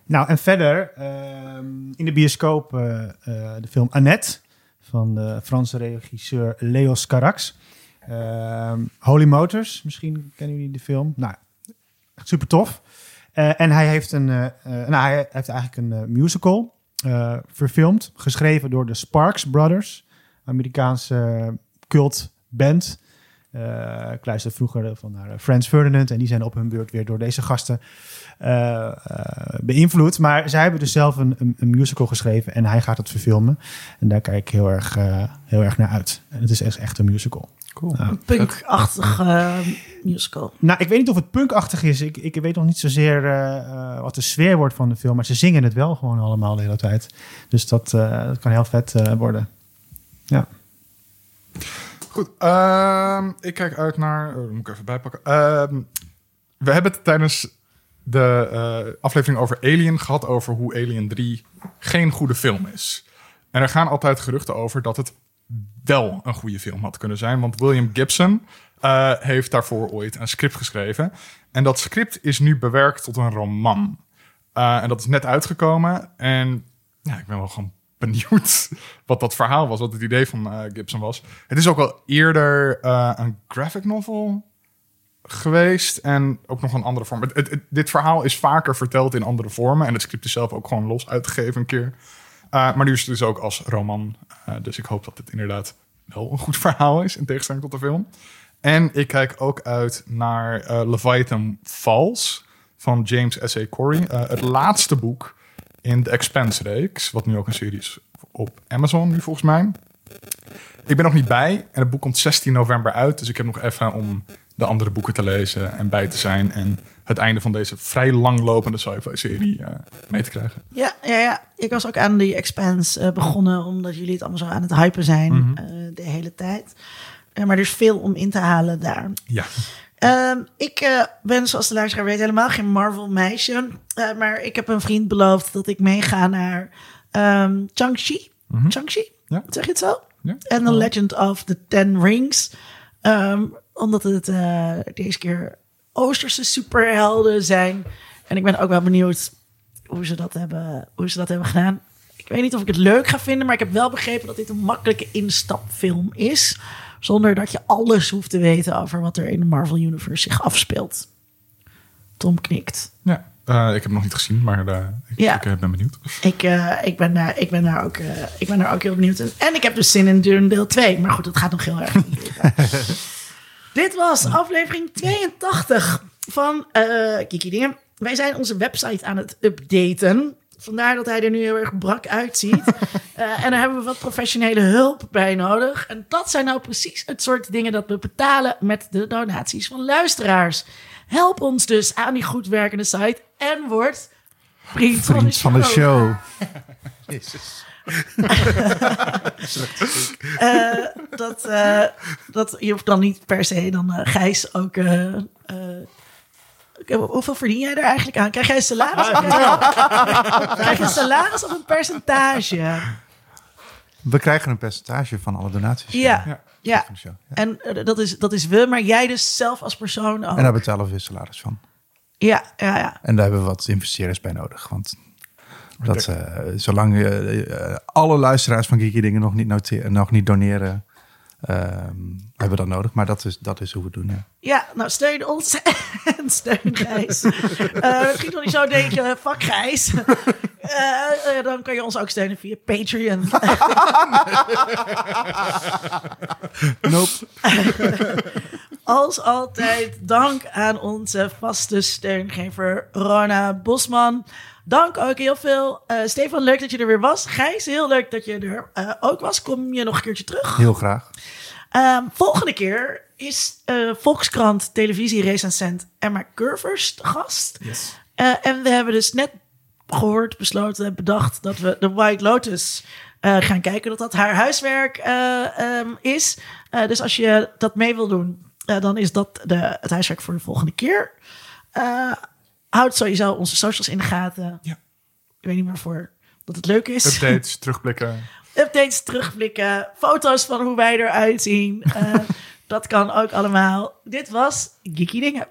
S2: Nou, en verder ehm, in de bioscoop eh, eh, de film Annette van de Franse regisseur Leos Carax. Ehm, Holy Motors, misschien kennen jullie de film. Nou, echt super tof. Eh, en hij heeft, een, nou, hij heeft eigenlijk een musical verfilmd, geschreven door de Sparks Brothers, Amerikaanse cult band. Eh, ik luisterde vroeger van naar eh, Franz Ferdinand en die zijn op hun beurt weer door deze gasten eh, eh, beïnvloed. Maar zij hebben dus zelf een, een, een musical geschreven en hij gaat het verfilmen. En daar kijk ik heel erg, eh, heel erg naar uit. En het is echt, echt een musical.
S3: Cool.
S4: Een punk-achtig musical.
S2: Nou, ik weet niet of het punkachtig is. Ik, ik weet nog niet zozeer wat de sfeer wordt van de film. Maar ze zingen het wel gewoon allemaal de hele tijd. Dus dat, eh, dat kan heel vet eh, worden.
S1: Goed, ehm, ik kijk uit naar... Oh, moet ik even bijpakken. Ehm, we hebben het tijdens de eh, aflevering over Alien gehad... over hoe Alien 3 geen goede film is. En er gaan altijd geruchten over dat het wel een goede film had kunnen zijn. Want William Gibson eh, heeft daarvoor ooit een script geschreven. En dat script is nu bewerkt tot een roman. Eh, en dat is net uitgekomen. En ja, ik ben wel gewoon benieuwd wat dat verhaal was, wat het idee van eh, Gibson was. Het is ook al eerder eh, een graphic novel geweest en ook nog een andere vorm. Dit verhaal is vaker verteld in andere vormen en het script is zelf ook gewoon los uitgegeven een keer. Uh, maar nu is het dus ook als roman. Dus ik hoop dat het inderdaad wel een goed <laughs> verhaal is, in tegenstelling tot de film. En ik kijk ook uit naar Leviathan Falls van James S.A. Corey. Het laatste boek in de Expanse-reeks, wat nu ook een serie is op Amazon nu volgens mij. Ik ben nog niet bij en het boek komt 16 november uit. Dus ik heb nog even om de andere boeken te lezen en bij te zijn. En het einde van deze vrij langlopende sci-fi-serie uh, mee te krijgen.
S4: Ja, ja, ja, ik was ook aan die Expanse uh, begonnen, omdat jullie het allemaal zo aan het hypen zijn mm -hmm. uh, de hele tijd. Maar er is veel om in te halen daar.
S1: Ja.
S4: Um, ik uh, ben, zoals de luisteraar weet, helemaal geen Marvel-meisje. Uh, maar ik heb een vriend beloofd dat ik meega naar um, Chang-Chi. Mm -hmm. Chang-Chi?
S1: Ja.
S4: Zeg je het zo?
S1: Ja.
S4: En The Legend of the Ten Rings. Um, omdat het uh, deze keer Oosterse superhelden zijn. En ik ben ook wel benieuwd hoe ze dat hebben, hoe ze dat hebben gedaan. Ik weet niet of ik het leuk ga vinden, maar ik heb wel begrepen dat dit een makkelijke instapfilm is. Zonder dat je alles hoeft te weten over wat er in de Marvel Universe zich afspeelt. Tom knikt.
S1: Ja, uh, ik heb nog niet gezien, maar uh, ik,
S4: ja.
S1: ik uh, ben benieuwd.
S4: Ik, ik, ben, daar, ik, ben daar ook, ik ben daar ook heel benieuwd. En, en ik heb dus zin in Dune deel 2. Maar goed, dat gaat nog heel erg. <laughs> Dit was aflevering 82 van Kiki Dingen. Wij zijn onze website aan het updaten. Vandaar dat hij er nu heel erg brak uitziet. uh, <laughs> en daar hebben we wat professionele hulp bij nodig. En dat zijn nou precies het soort dingen dat we betalen met de donaties van luisteraars. Help ons dus aan die goed werkende site en word vriend,
S3: vriend
S4: van de show.
S3: Van de show. <laughs>
S4: Jezus. uh, <laughs> dat, uh, dat, je hoeft dan niet per se dan uh, Gijs ook Hoeveel verdien jij er eigenlijk aan? Krijg jij een salaris? <laughs> Krijg je een salaris of een percentage?
S3: We krijgen een percentage van alle donaties.
S4: Ja, ja. ja. ja. En uh, dat, is, dat is we, maar jij dus zelf als persoon ook.
S3: En daar betalen we salaris van.
S4: Ja, ja, ja.
S3: En daar hebben we wat investeerders bij nodig. Want dat, uh, zolang uh, alle luisteraars van Geeky Dingen nog niet, noteren, nog niet doneren... Uh, hebben we dat nodig, maar dat is, dat is hoe we het doen. Ja,
S4: ja nou steun ons <laughs> en steun Gijs. misschien nog niet zo denk je, fuck Gijs. Uh, dan kan je ons ook steunen via Patreon. <laughs>
S3: nope.
S4: Als altijd dank aan onze vaste steungever Rona Bosman. Dank ook heel veel. Uh, Stefan, leuk dat je er weer was. Gijs, heel leuk dat je er uh, ook was. Kom je nog een keertje terug?
S3: Heel graag.
S4: Um, volgende keer is uh, Volkskrant televisierecensent Emma Curvers de gast.
S1: Yes.
S4: en we hebben dus net gehoord, besloten, bedacht dat we de White Lotus eh, gaan kijken. Dat dat haar huiswerk eh, ehm, is. Eh, dus als je dat mee wil doen, eh, dan is dat de, het huiswerk voor de volgende keer. Houd sowieso onze socials in de gaten.
S1: Ja.
S4: Ik weet niet waarvoor. Dat het leuk is.
S1: Updates, <laughs> terugblikken.
S4: Updates, terugblikken, foto's van hoe wij eruit zien. Eh, <laughs> dat kan ook allemaal. Dit was Geeky Dingen.